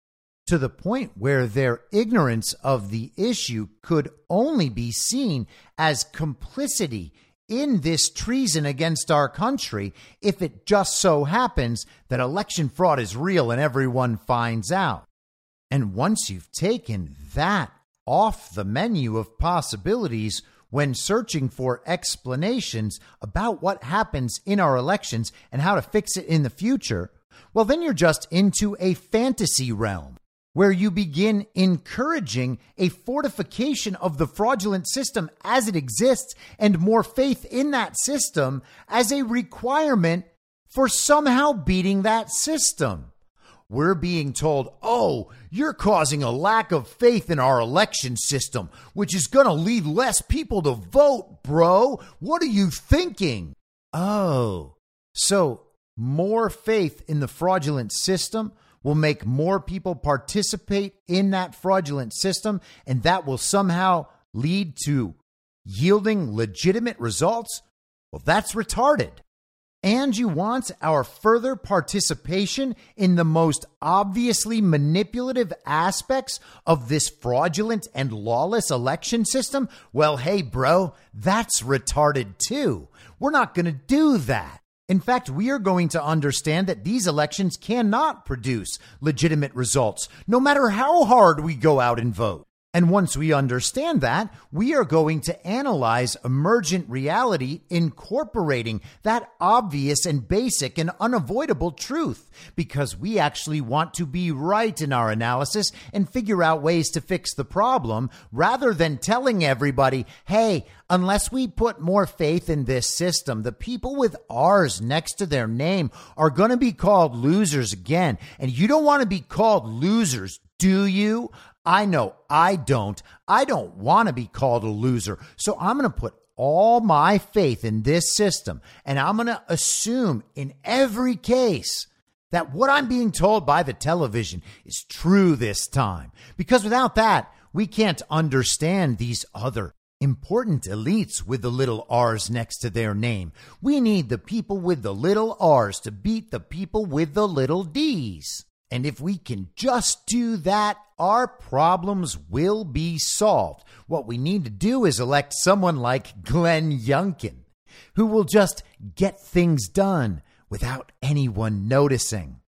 to the point where their ignorance of the issue could only be seen as complicity in this treason against our country if it just so happens that election fraud is real and everyone finds out. And once you've taken that off the menu of possibilities when searching for explanations about what happens in our elections and how to fix it in the future, well, then you're just into a fantasy realm where you begin encouraging a fortification of the fraudulent system as it exists and more faith in that system as a requirement for somehow beating that system. We're being told, oh, you're causing a lack of faith in our election system, which is going to lead less people to vote, bro. What are you thinking? Oh, so more faith in the fraudulent system will make more people participate in that fraudulent system, and that will somehow lead to yielding legitimate results? Well, that's retarded. And you want our further participation in the most obviously manipulative aspects of this fraudulent and lawless election system? Well, hey, bro, that's retarded too. We're not going to do that. In fact, we are going to understand that these elections cannot produce legitimate results, no matter how hard we go out and vote. And once we understand that, we are going to analyze emergent reality, incorporating that obvious and basic and unavoidable truth, because we actually want to be right in our analysis and figure out ways to fix the problem rather than telling everybody, hey, unless we put more faith in this system, the people with R's next to their name are going to be called losers again. And you don't want to be called losers, do you? I know I don't. I don't want to be called a loser. So I'm going to put all my faith in this system. And I'm going to assume in every case that what I'm being told by the television is true this time. Because without that, we can't understand these other important elites with the little R's next to their name. We need the people with the little R's to beat the people with the little D's. And if we can just do that, our problems will be solved. What we need to do is elect someone like Glenn Youngkin, who will just get things done without anyone noticing.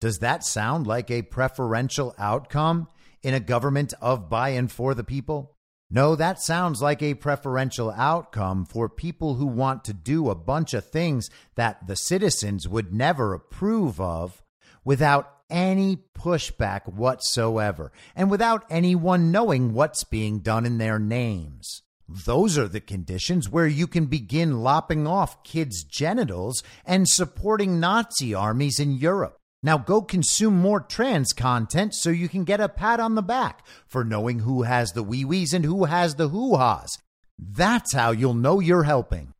Does that sound like a preferential outcome in a government of by and for the people? No, that sounds like a preferential outcome for people who want to do a bunch of things that the citizens would never approve of without any pushback whatsoever and without anyone knowing what's being done in their names. Those are the conditions where you can begin lopping off kids' genitals and supporting Nazi armies in Europe. Now go consume more trans content so you can get a pat on the back for knowing who has the wee wees and who has the hoo ha's. That's how you'll know you're helping.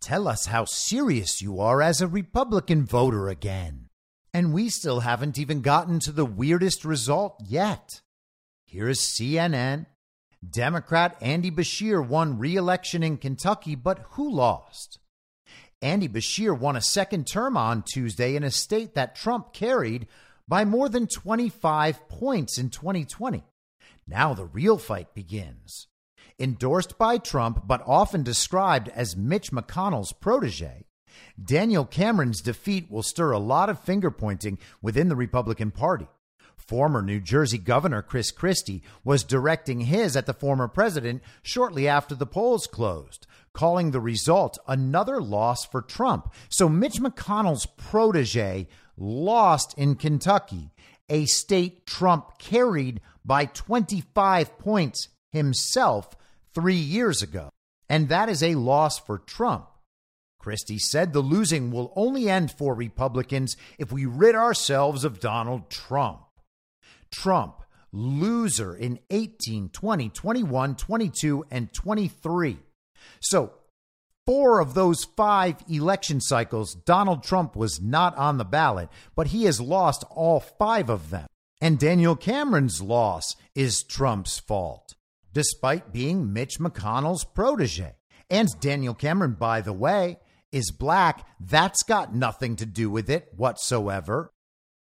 Tell us how serious you are as a Republican voter again. And we still haven't even gotten to the weirdest result yet. Here is CNN. Democrat Andy Beshear won re election in Kentucky, but who lost? Andy Beshear won a second term on Tuesday in a state that Trump carried by more than 25 points in 2020. Now the real fight begins. Endorsed by Trump, but often described as Mitch McConnell's protege, Daniel Cameron's defeat will stir a lot of finger pointing within the Republican Party. Former New Jersey Governor Chris Christie was directing his at the former president shortly after the polls closed, calling the result another loss for Trump. So Mitch McConnell's protege lost in Kentucky, a state Trump carried by 25 points himself three years ago. And that is a loss for Trump. Christie said the losing will only end for Republicans if we rid ourselves of Donald Trump. Trump, loser in 18, 20, 21, 22, and 23. So, four of those five election cycles, Donald Trump was not on the ballot, but he has lost all five of them. And Daniel Cameron's loss is Trump's fault, despite being Mitch McConnell's protege. And Daniel Cameron, by the way, is black. That's got nothing to do with it whatsoever.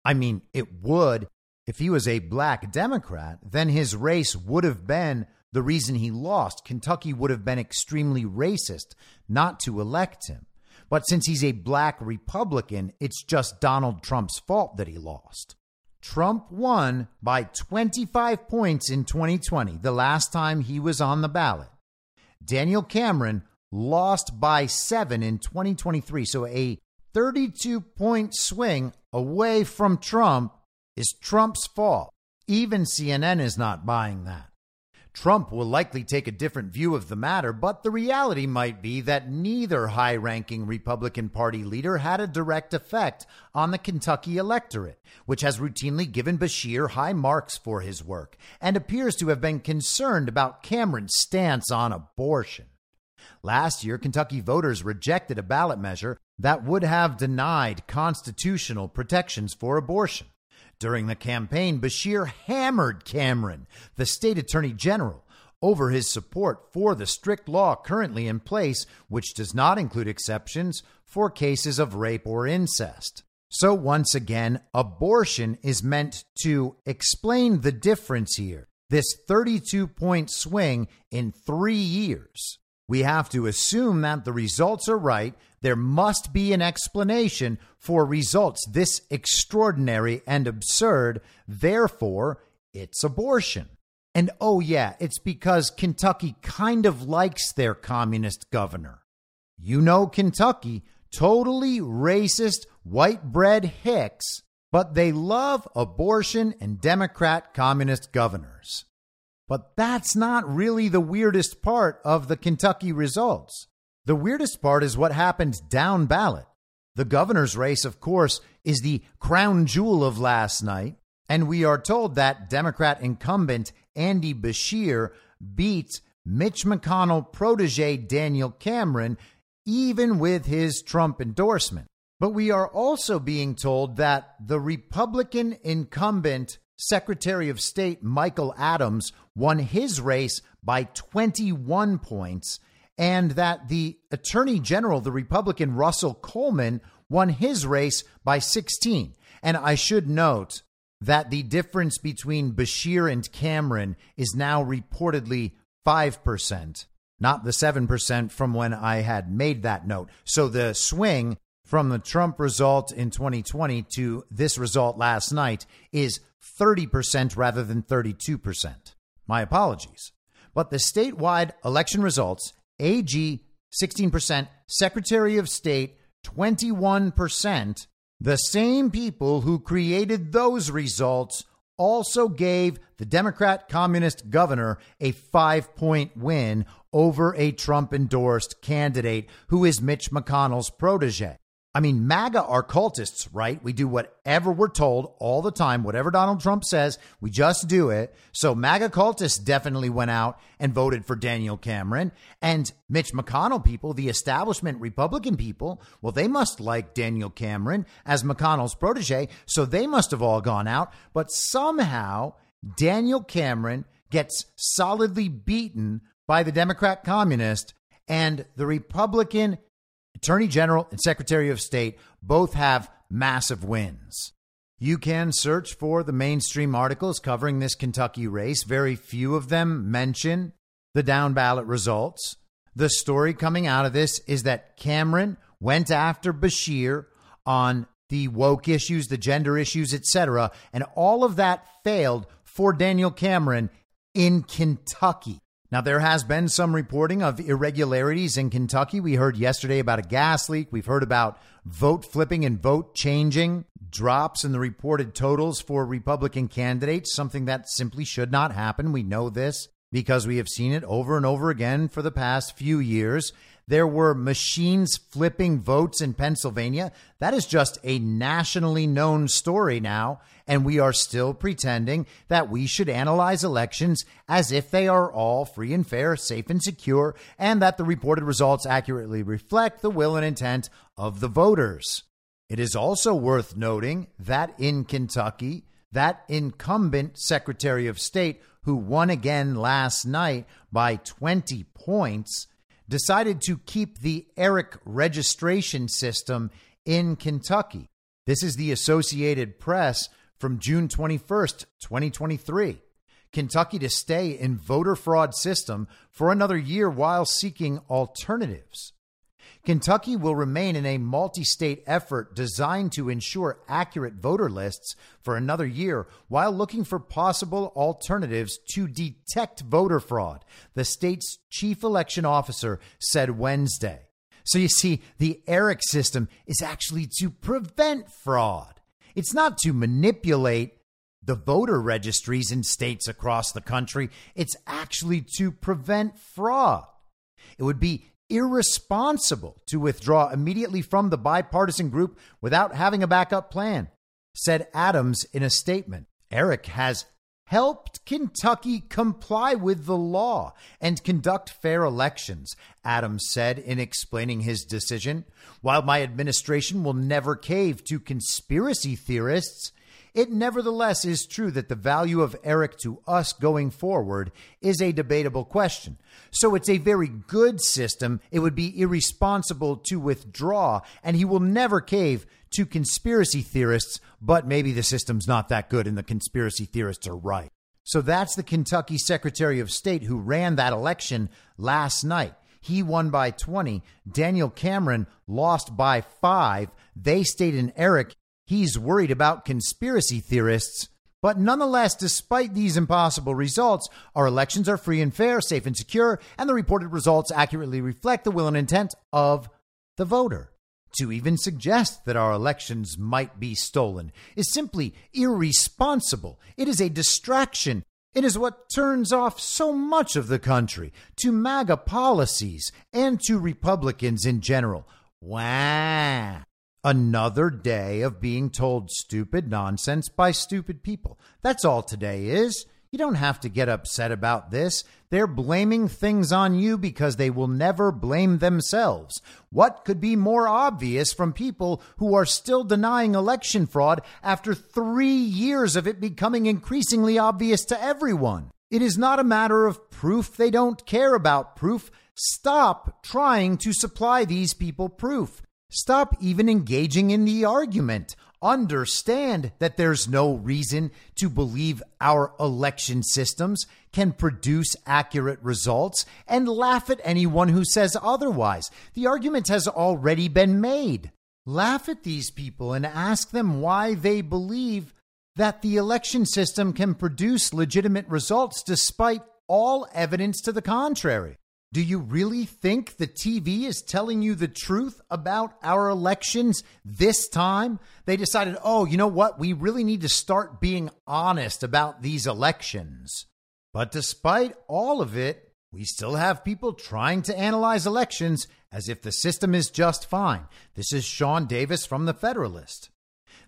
I mean, it would if he was a black Democrat, then his race would have been the reason he lost. Kentucky would have been extremely racist not to elect him. But since he's a black Republican, it's just Donald Trump's fault that he lost. Trump won by 25 points in 2020, the last time he was on the ballot. Daniel Cameron lost by seven in 2023. So a 32 point swing away from Trump is Trump's fault. Even CNN is not buying that. Trump will likely take a different view of the matter, but the reality might be that neither high ranking Republican Party leader had a direct effect on the Kentucky electorate, which has routinely given Beshear high marks for his work and appears to have been concerned about Cameron's stance on abortion. Last year, Kentucky voters rejected a ballot measure that would have denied constitutional protections for abortion. During the campaign, Beshear hammered Cameron, the state attorney general, over his support for the strict law currently in place, which does not include exceptions for cases of rape or incest. So, once again, abortion is meant to explain the difference here. This 32 point swing in three years. We have to assume that the results are right there must be an explanation for results this extraordinary and absurd. Therefore, it's abortion. And oh, yeah, it's because Kentucky kind of likes their communist governor. You know, Kentucky, totally racist, white bread hicks, but they love abortion and Democrat communist governors. But that's not really the weirdest part of the Kentucky results. The weirdest part is what happened down ballot. The governor's race, of course, is the crown jewel of last night, and we are told that Democrat incumbent Andy Beshear beat Mitch McConnell protege Daniel Cameron, even with his Trump endorsement. But we are also being told that the Republican incumbent Secretary of State Michael Adams won his race by 21 points and that the Attorney General, the Republican Russell Coleman, won his race by 16. And I should note that the difference between Beshear and Cameron is now reportedly 5%, not the 7% from when I had made that note. So the swing from the Trump result in 2020 to this result last night is 30% rather than 32%. My apologies. But the statewide election results AG 16%, Secretary of State 21%. The same people who created those results also gave the Democrat communist governor a five point win over a Trump endorsed candidate who is Mitch McConnell's protege. I mean, MAGA are cultists, right? We do whatever we're told all the time. Whatever Donald Trump says, we just do it. So MAGA cultists definitely went out and voted for Daniel Cameron. And Mitch McConnell people, the establishment Republican people, well, they must like Daniel Cameron as McConnell's protege. So they must have all gone out. But somehow Daniel Cameron gets solidly beaten by the Democrat communist and the Republican Attorney General and Secretary of State both have massive wins. You can search for the mainstream articles covering this Kentucky race. Very few of them mention the down ballot results. The story coming out of this is that Cameron went after Beshear on the woke issues, the gender issues, etc., and all of that failed for Daniel Cameron in Kentucky. Now, there has been some reporting of irregularities in Kentucky. We heard yesterday about a gas leak. We've heard about vote flipping and vote changing, drops in the reported totals for Republican candidates, something that simply should not happen. We know this because we have seen it over and over again for the past few years. There were machines flipping votes in Pennsylvania. That is just a nationally known story now. And we are still pretending that we should analyze elections as if they are all free and fair, safe and secure, and that the reported results accurately reflect the will and intent of the voters. It is also worth noting that in Kentucky, that incumbent Secretary of State, who won again last night by 20 points, decided to keep the ERIC registration system in Kentucky. This is the Associated Press from June 21st, 2023. Kentucky to stay in voter fraud system for another year while seeking alternatives. Kentucky will remain in a multi state effort designed to ensure accurate voter lists for another year while looking for possible alternatives to detect voter fraud, the state's chief election officer said Wednesday. So you see, the ERIC system is actually to prevent fraud. It's not to manipulate the voter registries in states across the country. It's actually to prevent fraud. It would be irresponsible to withdraw immediately from the bipartisan group without having a backup plan, said Adams in a statement. ERIC has helped Kentucky comply with the law and conduct fair elections, Adams said in explaining his decision. While my administration will never cave to conspiracy theorists, it nevertheless is true that the value of ERIC to us going forward is a debatable question. So it's a very good system. It would be irresponsible to withdraw, and he will never cave to conspiracy theorists, but maybe the system's not that good and the conspiracy theorists are right. So that's the Kentucky Secretary of State who ran that election last night. He won by 20. Daniel Cameron lost by five. They stayed in ERIC He's worried about conspiracy theorists. But nonetheless, despite these impossible results, our elections are free and fair, safe and secure, and the reported results accurately reflect the will and intent of the voter. To even suggest that our elections might be stolen is simply irresponsible. It is a distraction. It is what turns off so much of the country to MAGA policies and to Republicans in general. Wow. Another day of being told stupid nonsense by stupid people. That's all today is. You don't have to get upset about this. They're blaming things on you because they will never blame themselves. What could be more obvious from people who are still denying election fraud after three years of it becoming increasingly obvious to everyone? It is not a matter of proof they don't care about proof. Stop trying to supply these people proof. Stop even engaging in the argument. Understand that there's no reason to believe our election systems can produce accurate results and laugh at anyone who says otherwise. The argument has already been made. Laugh at these people and ask them why they believe that the election system can produce legitimate results despite all evidence to the contrary. Do you really think the TV is telling you the truth about our elections this time? They decided, oh, you know what? We really need to start being honest about these elections. But despite all of it, we still have people trying to analyze elections as if the system is just fine. This is Sean Davis from The Federalist.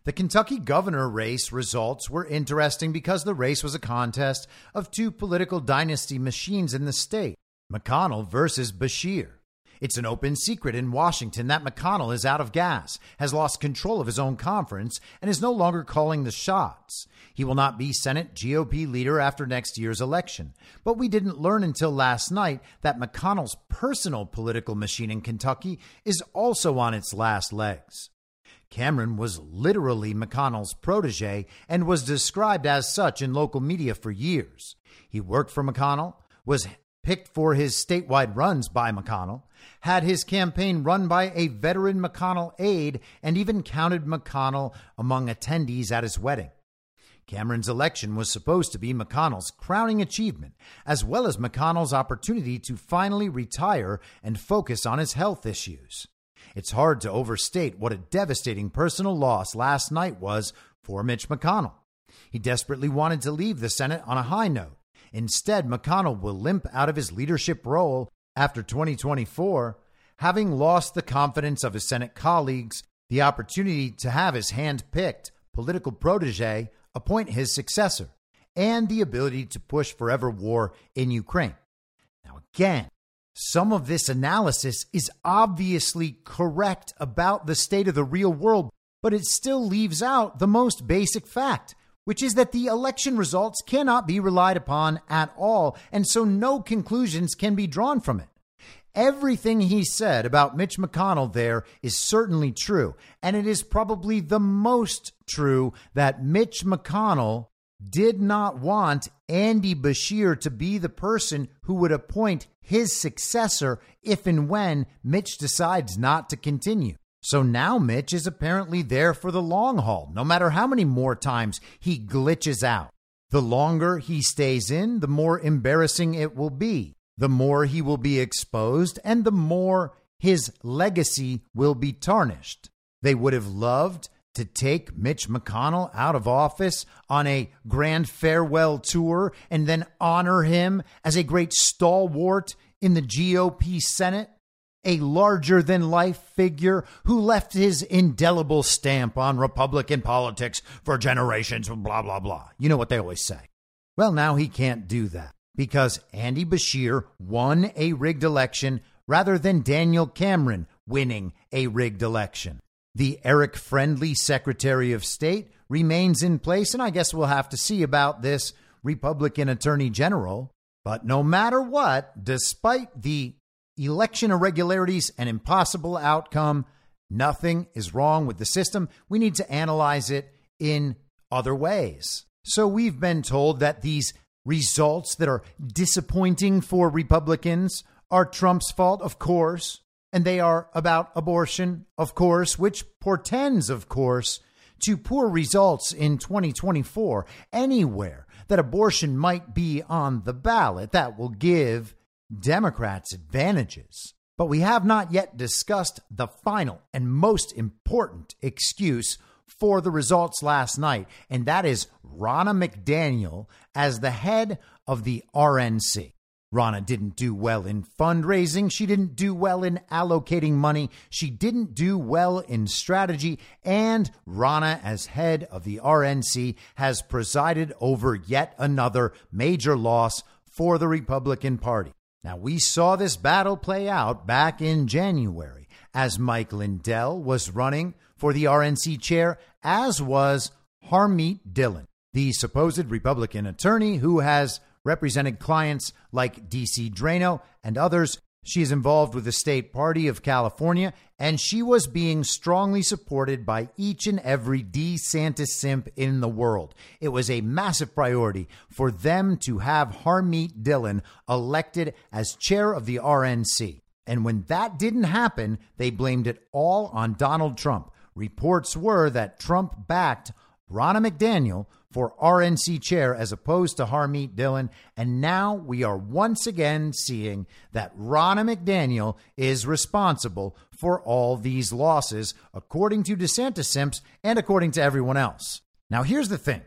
The Kentucky governor race results were interesting because the race was a contest of two political dynasty machines in the state McConnell versus Beshear. It's an open secret in Washington that McConnell is out of gas, has lost control of his own conference, and is no longer calling the shots. He will not be Senate GOP leader after next year's election. But we didn't learn until last night that McConnell's personal political machine in Kentucky is also on its last legs. Cameron was literally McConnell's protege and was described as such in local media for years. He worked for McConnell, was picked for his statewide runs by McConnell, had his campaign run by a veteran McConnell aide, and even counted McConnell among attendees at his wedding. Cameron's election was supposed to be McConnell's crowning achievement, as well as McConnell's opportunity to finally retire and focus on his health issues. It's hard to overstate what a devastating personal loss last night was for Mitch McConnell. He desperately wanted to leave the Senate on a high note. Instead, McConnell will limp out of his leadership role after 2024, having lost the confidence of his Senate colleagues, the opportunity to have his hand picked political protege appoint his successor, and the ability to push forever war in Ukraine. Now, again, some of this analysis is obviously correct about the state of the real world, but it still leaves out the most basic fact which is that the election results cannot be relied upon at all, and so no conclusions can be drawn from it. Everything he said about Mitch McConnell there is certainly true, and it is probably the most true that Mitch McConnell did not want Andy Beshear to be the person who would appoint his successor if and when Mitch decides not to continue. So now Mitch is apparently there for the long haul, no matter how many more times he glitches out. The longer he stays in, the more embarrassing it will be. The more he will be exposed, and the more his legacy will be tarnished. They would have loved to take Mitch McConnell out of office on a grand farewell tour and then honor him as a great stalwart in the GOP Senate a larger than life figure who left his indelible stamp on Republican politics for generations, blah, blah, blah. You know what they always say. Well, now he can't do that because Andy Beshear won a rigged election rather than Daniel Cameron winning a rigged election. The Eric Friendly Secretary of State remains in place, and I guess we'll have to see about this Republican Attorney General. But no matter what, despite the election irregularities an impossible outcome. Nothing is wrong with the system. We need to analyze it in other ways. So we've been told that these results that are disappointing for Republicans are Trump's fault, of course, and they are about abortion, of course, which portends, of course, to poor results in 2024 anywhere that abortion might be on the ballot. That will give Democrats' advantages. But we have not yet discussed the final and most important excuse for the results last night, and that is Ronna McDaniel as the head of the RNC. Ronna didn't do well in fundraising. She didn't do well in allocating money. She didn't do well in strategy. And Ronna, as head of the RNC, has presided over yet another major loss for the Republican Party. Now, we saw this battle play out back in January as Mike Lindell was running for the RNC chair, as was Harmeet Dillon, the supposed Republican attorney who has represented clients like DC Draino and others she is involved with the state party of California, and she was being strongly supported by each and every DeSantis simp in the world. It was a massive priority for them to have Harmeet Dillon elected as chair of the RNC. And when that didn't happen, they blamed it all on Donald Trump. Reports were that Trump backed Ronna McDaniel for RNC chair as opposed to Harmeet Dillon. And now we are once again seeing that Ronna McDaniel is responsible for all these losses, according to DeSantis Simps and according to everyone else. Now, here's the thing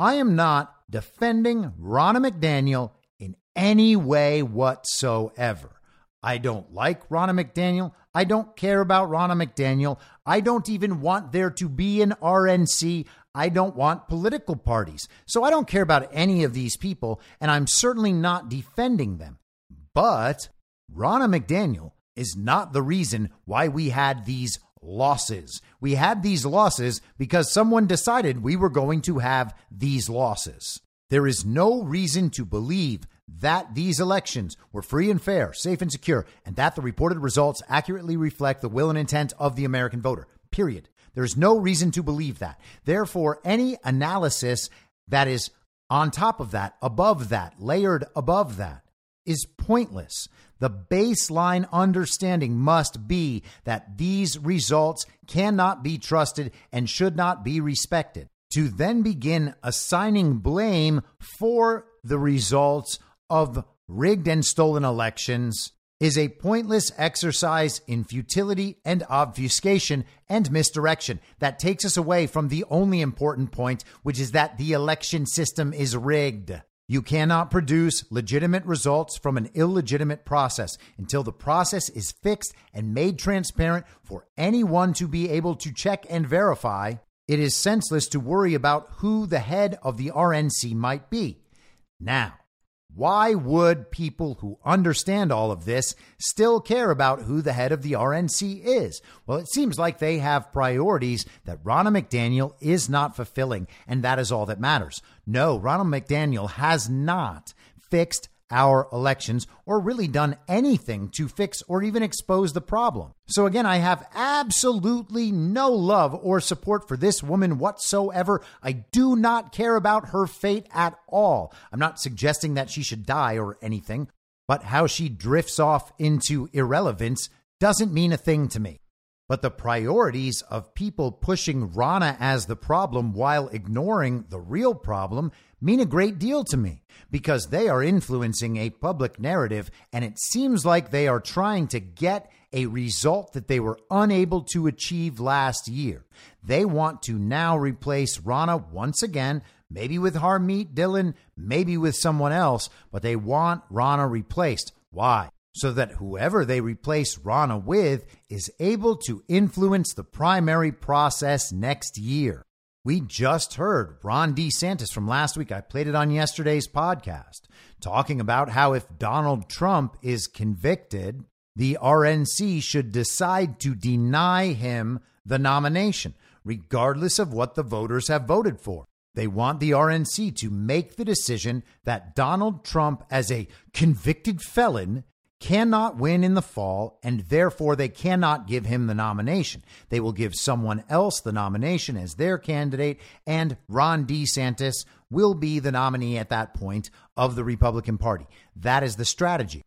I am not defending Ronna McDaniel in any way whatsoever. I don't like Ronna McDaniel. I don't care about Ronna McDaniel. I don't even want there to be an RNC. I don't want political parties. So I don't care about any of these people, and I'm certainly not defending them. But Ronna McDaniel is not the reason why we had these losses. We had these losses because someone decided we were going to have these losses. There is no reason to believe that these elections were free and fair, safe and secure, and that the reported results accurately reflect the will and intent of the American voter. Period. There's no reason to believe that. Therefore, any analysis that is on top of that, above that, layered above that, is pointless. The baseline understanding must be that these results cannot be trusted and should not be respected. To then begin assigning blame for the results of rigged and stolen elections is a pointless exercise in futility and obfuscation and misdirection that takes us away from the only important point, which is that the election system is rigged. You cannot produce legitimate results from an illegitimate process until the process is fixed and made transparent for anyone to be able to check and verify. It is senseless to worry about who the head of the RNC might be. Now, why would people who understand all of this still care about who the head of the RNC is? Well, it seems like they have priorities that Ronna McDaniel is not fulfilling, and that is all that matters. No, Ronna McDaniel has not fixed our elections or really done anything to fix or even expose the problem. So, again, I have absolutely no love or support for this woman whatsoever. I do not care about her fate at all. I'm not suggesting that she should die or anything, but how she drifts off into irrelevance doesn't mean a thing to me. But the priorities of people pushing Ronna as the problem while ignoring the real problem mean a great deal to me because they are influencing a public narrative and it seems like they are trying to get a result that they were unable to achieve last year. They want to now replace Ronna once again, maybe with Harmeet Dillon, maybe with someone else, but they want Ronna replaced. Why? So that whoever they replace Ronna with is able to influence the primary process next year. We just heard Ron DeSantis from last week. I played it on yesterday's podcast, talking about how if Donald Trump is convicted, the RNC should decide to deny him the nomination, regardless of what the voters have voted for. They want the RNC to make the decision that Donald Trump, as a convicted felon, cannot win in the fall, and therefore they cannot give him the nomination. They will give someone else the nomination as their candidate, and Ron DeSantis will be the nominee at that point of the Republican Party. That is the strategy.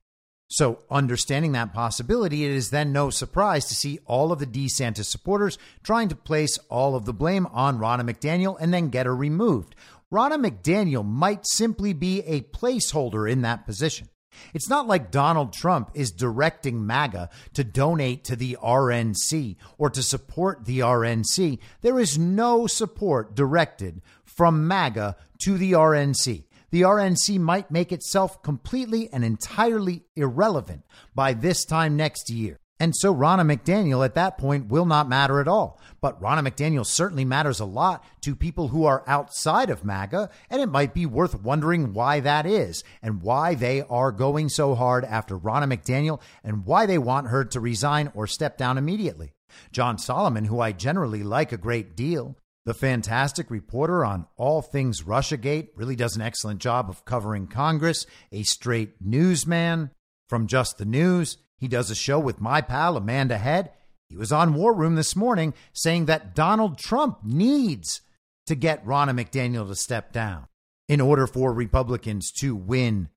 So, understanding that possibility, it is then no surprise to see all of the DeSantis supporters trying to place all of the blame on Ronna McDaniel and then get her removed. Ronna McDaniel might simply be a placeholder in that position. It's not like Donald Trump is directing MAGA to donate to the RNC or to support the RNC. There is no support directed from MAGA to the RNC. The RNC might make itself completely and entirely irrelevant by this time next year. And so Ronna McDaniel at that point will not matter at all. But Ronna McDaniel certainly matters a lot to people who are outside of MAGA, and it might be worth wondering why that is and why they are going so hard after Ronna McDaniel and why they want her to resign or step down immediately. John Solomon, who I generally like a great deal, the fantastic reporter on all things Russiagate, really does an excellent job of covering Congress, a straight newsman from Just the News. He does a show with my pal Amanda Head. He was on War Room this morning saying that Donald Trump needs to get Ronna McDaniel to step down in order for Republicans to win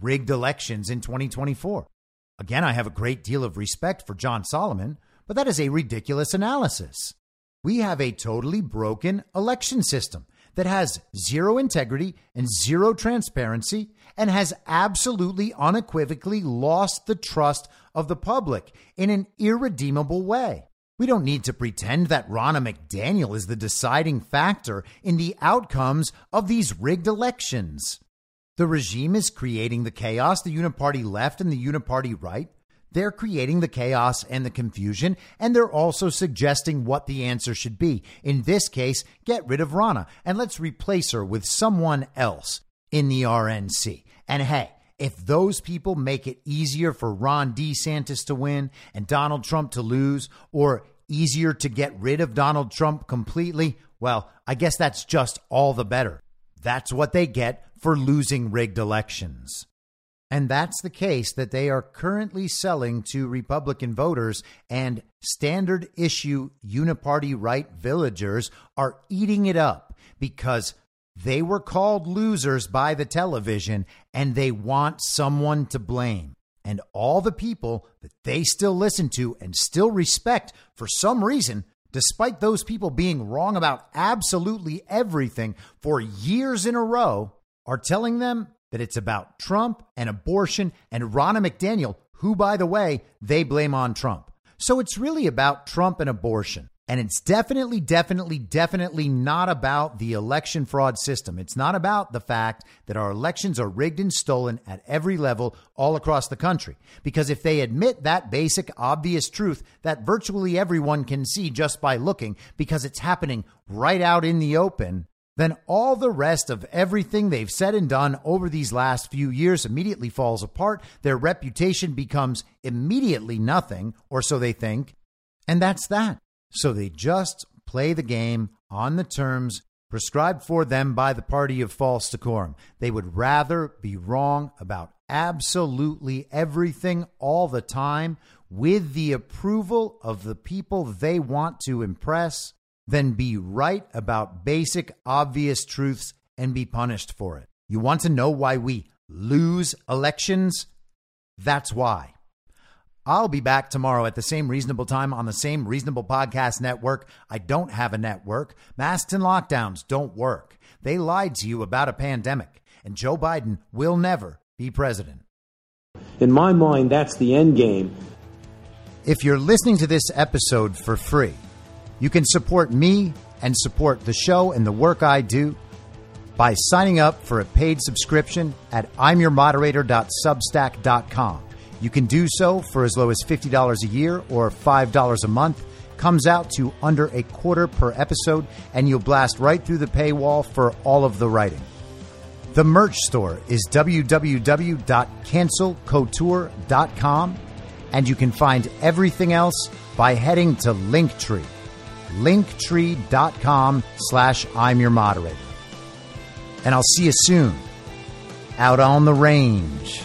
rigged elections in 2024. Again, I have a great deal of respect for John Solomon, but that is a ridiculous analysis. We have a totally broken election system that has zero integrity and zero transparency and has absolutely unequivocally lost the trust of the public in an irredeemable way. We don't need to pretend that Ronna McDaniel is the deciding factor in the outcomes of these rigged elections. The regime is creating the chaos, the uniparty left and the uniparty right. They're creating the chaos and the confusion, and they're also suggesting what the answer should be. In this case, get rid of Ronna and let's replace her with someone else in the RNC. And hey, if those people make it easier for Ron DeSantis to win and Donald Trump to lose, or easier to get rid of Donald Trump completely, well, I guess that's just all the better. That's what they get for losing rigged elections. And that's the case that they are currently selling to Republican voters, and standard issue uniparty right villagers are eating it up because they were called losers by the television and they want someone to blame. And all the people that they still listen to and still respect for some reason, despite those people being wrong about absolutely everything for years in a row, are telling them that it's about Trump and abortion and Ronna McDaniel, who, by the way, they blame on Trump. So it's really about Trump and abortion. And it's definitely, definitely, definitely not about the election fraud system. It's not about the fact that our elections are rigged and stolen at every level all across the country. Because if they admit that basic, obvious truth that virtually everyone can see just by looking, because it's happening right out in the open, then all the rest of everything they've said and done over these last few years immediately falls apart. Their reputation becomes immediately nothing, or so they think. And that's that. So they just play the game on the terms prescribed for them by the party of false decorum. They would rather be wrong about absolutely everything all the time with the approval of the people they want to impress than be right about basic, obvious truths and be punished for it. You want to know why we lose elections? That's why. I'll be back tomorrow at the same reasonable time on the same reasonable podcast network. I don't have a network. Masks and lockdowns don't work. They lied to you about a pandemic, and Joe Biden will never be president. In my mind, that's the end game. If you're listening to this episode for free, you can support me and support the show and the work I do by signing up for a paid subscription at imyourmoderator.substack.com. You can do so for as low as $50 a year or $5 a month. Comes out to under a quarter per episode, and you'll blast right through the paywall for all of the writing. The merch store is www.cancelcouture.com, and you can find everything else by heading to Linktree, linktree.com slash I'm your moderator. And I'll see you soon out on the range.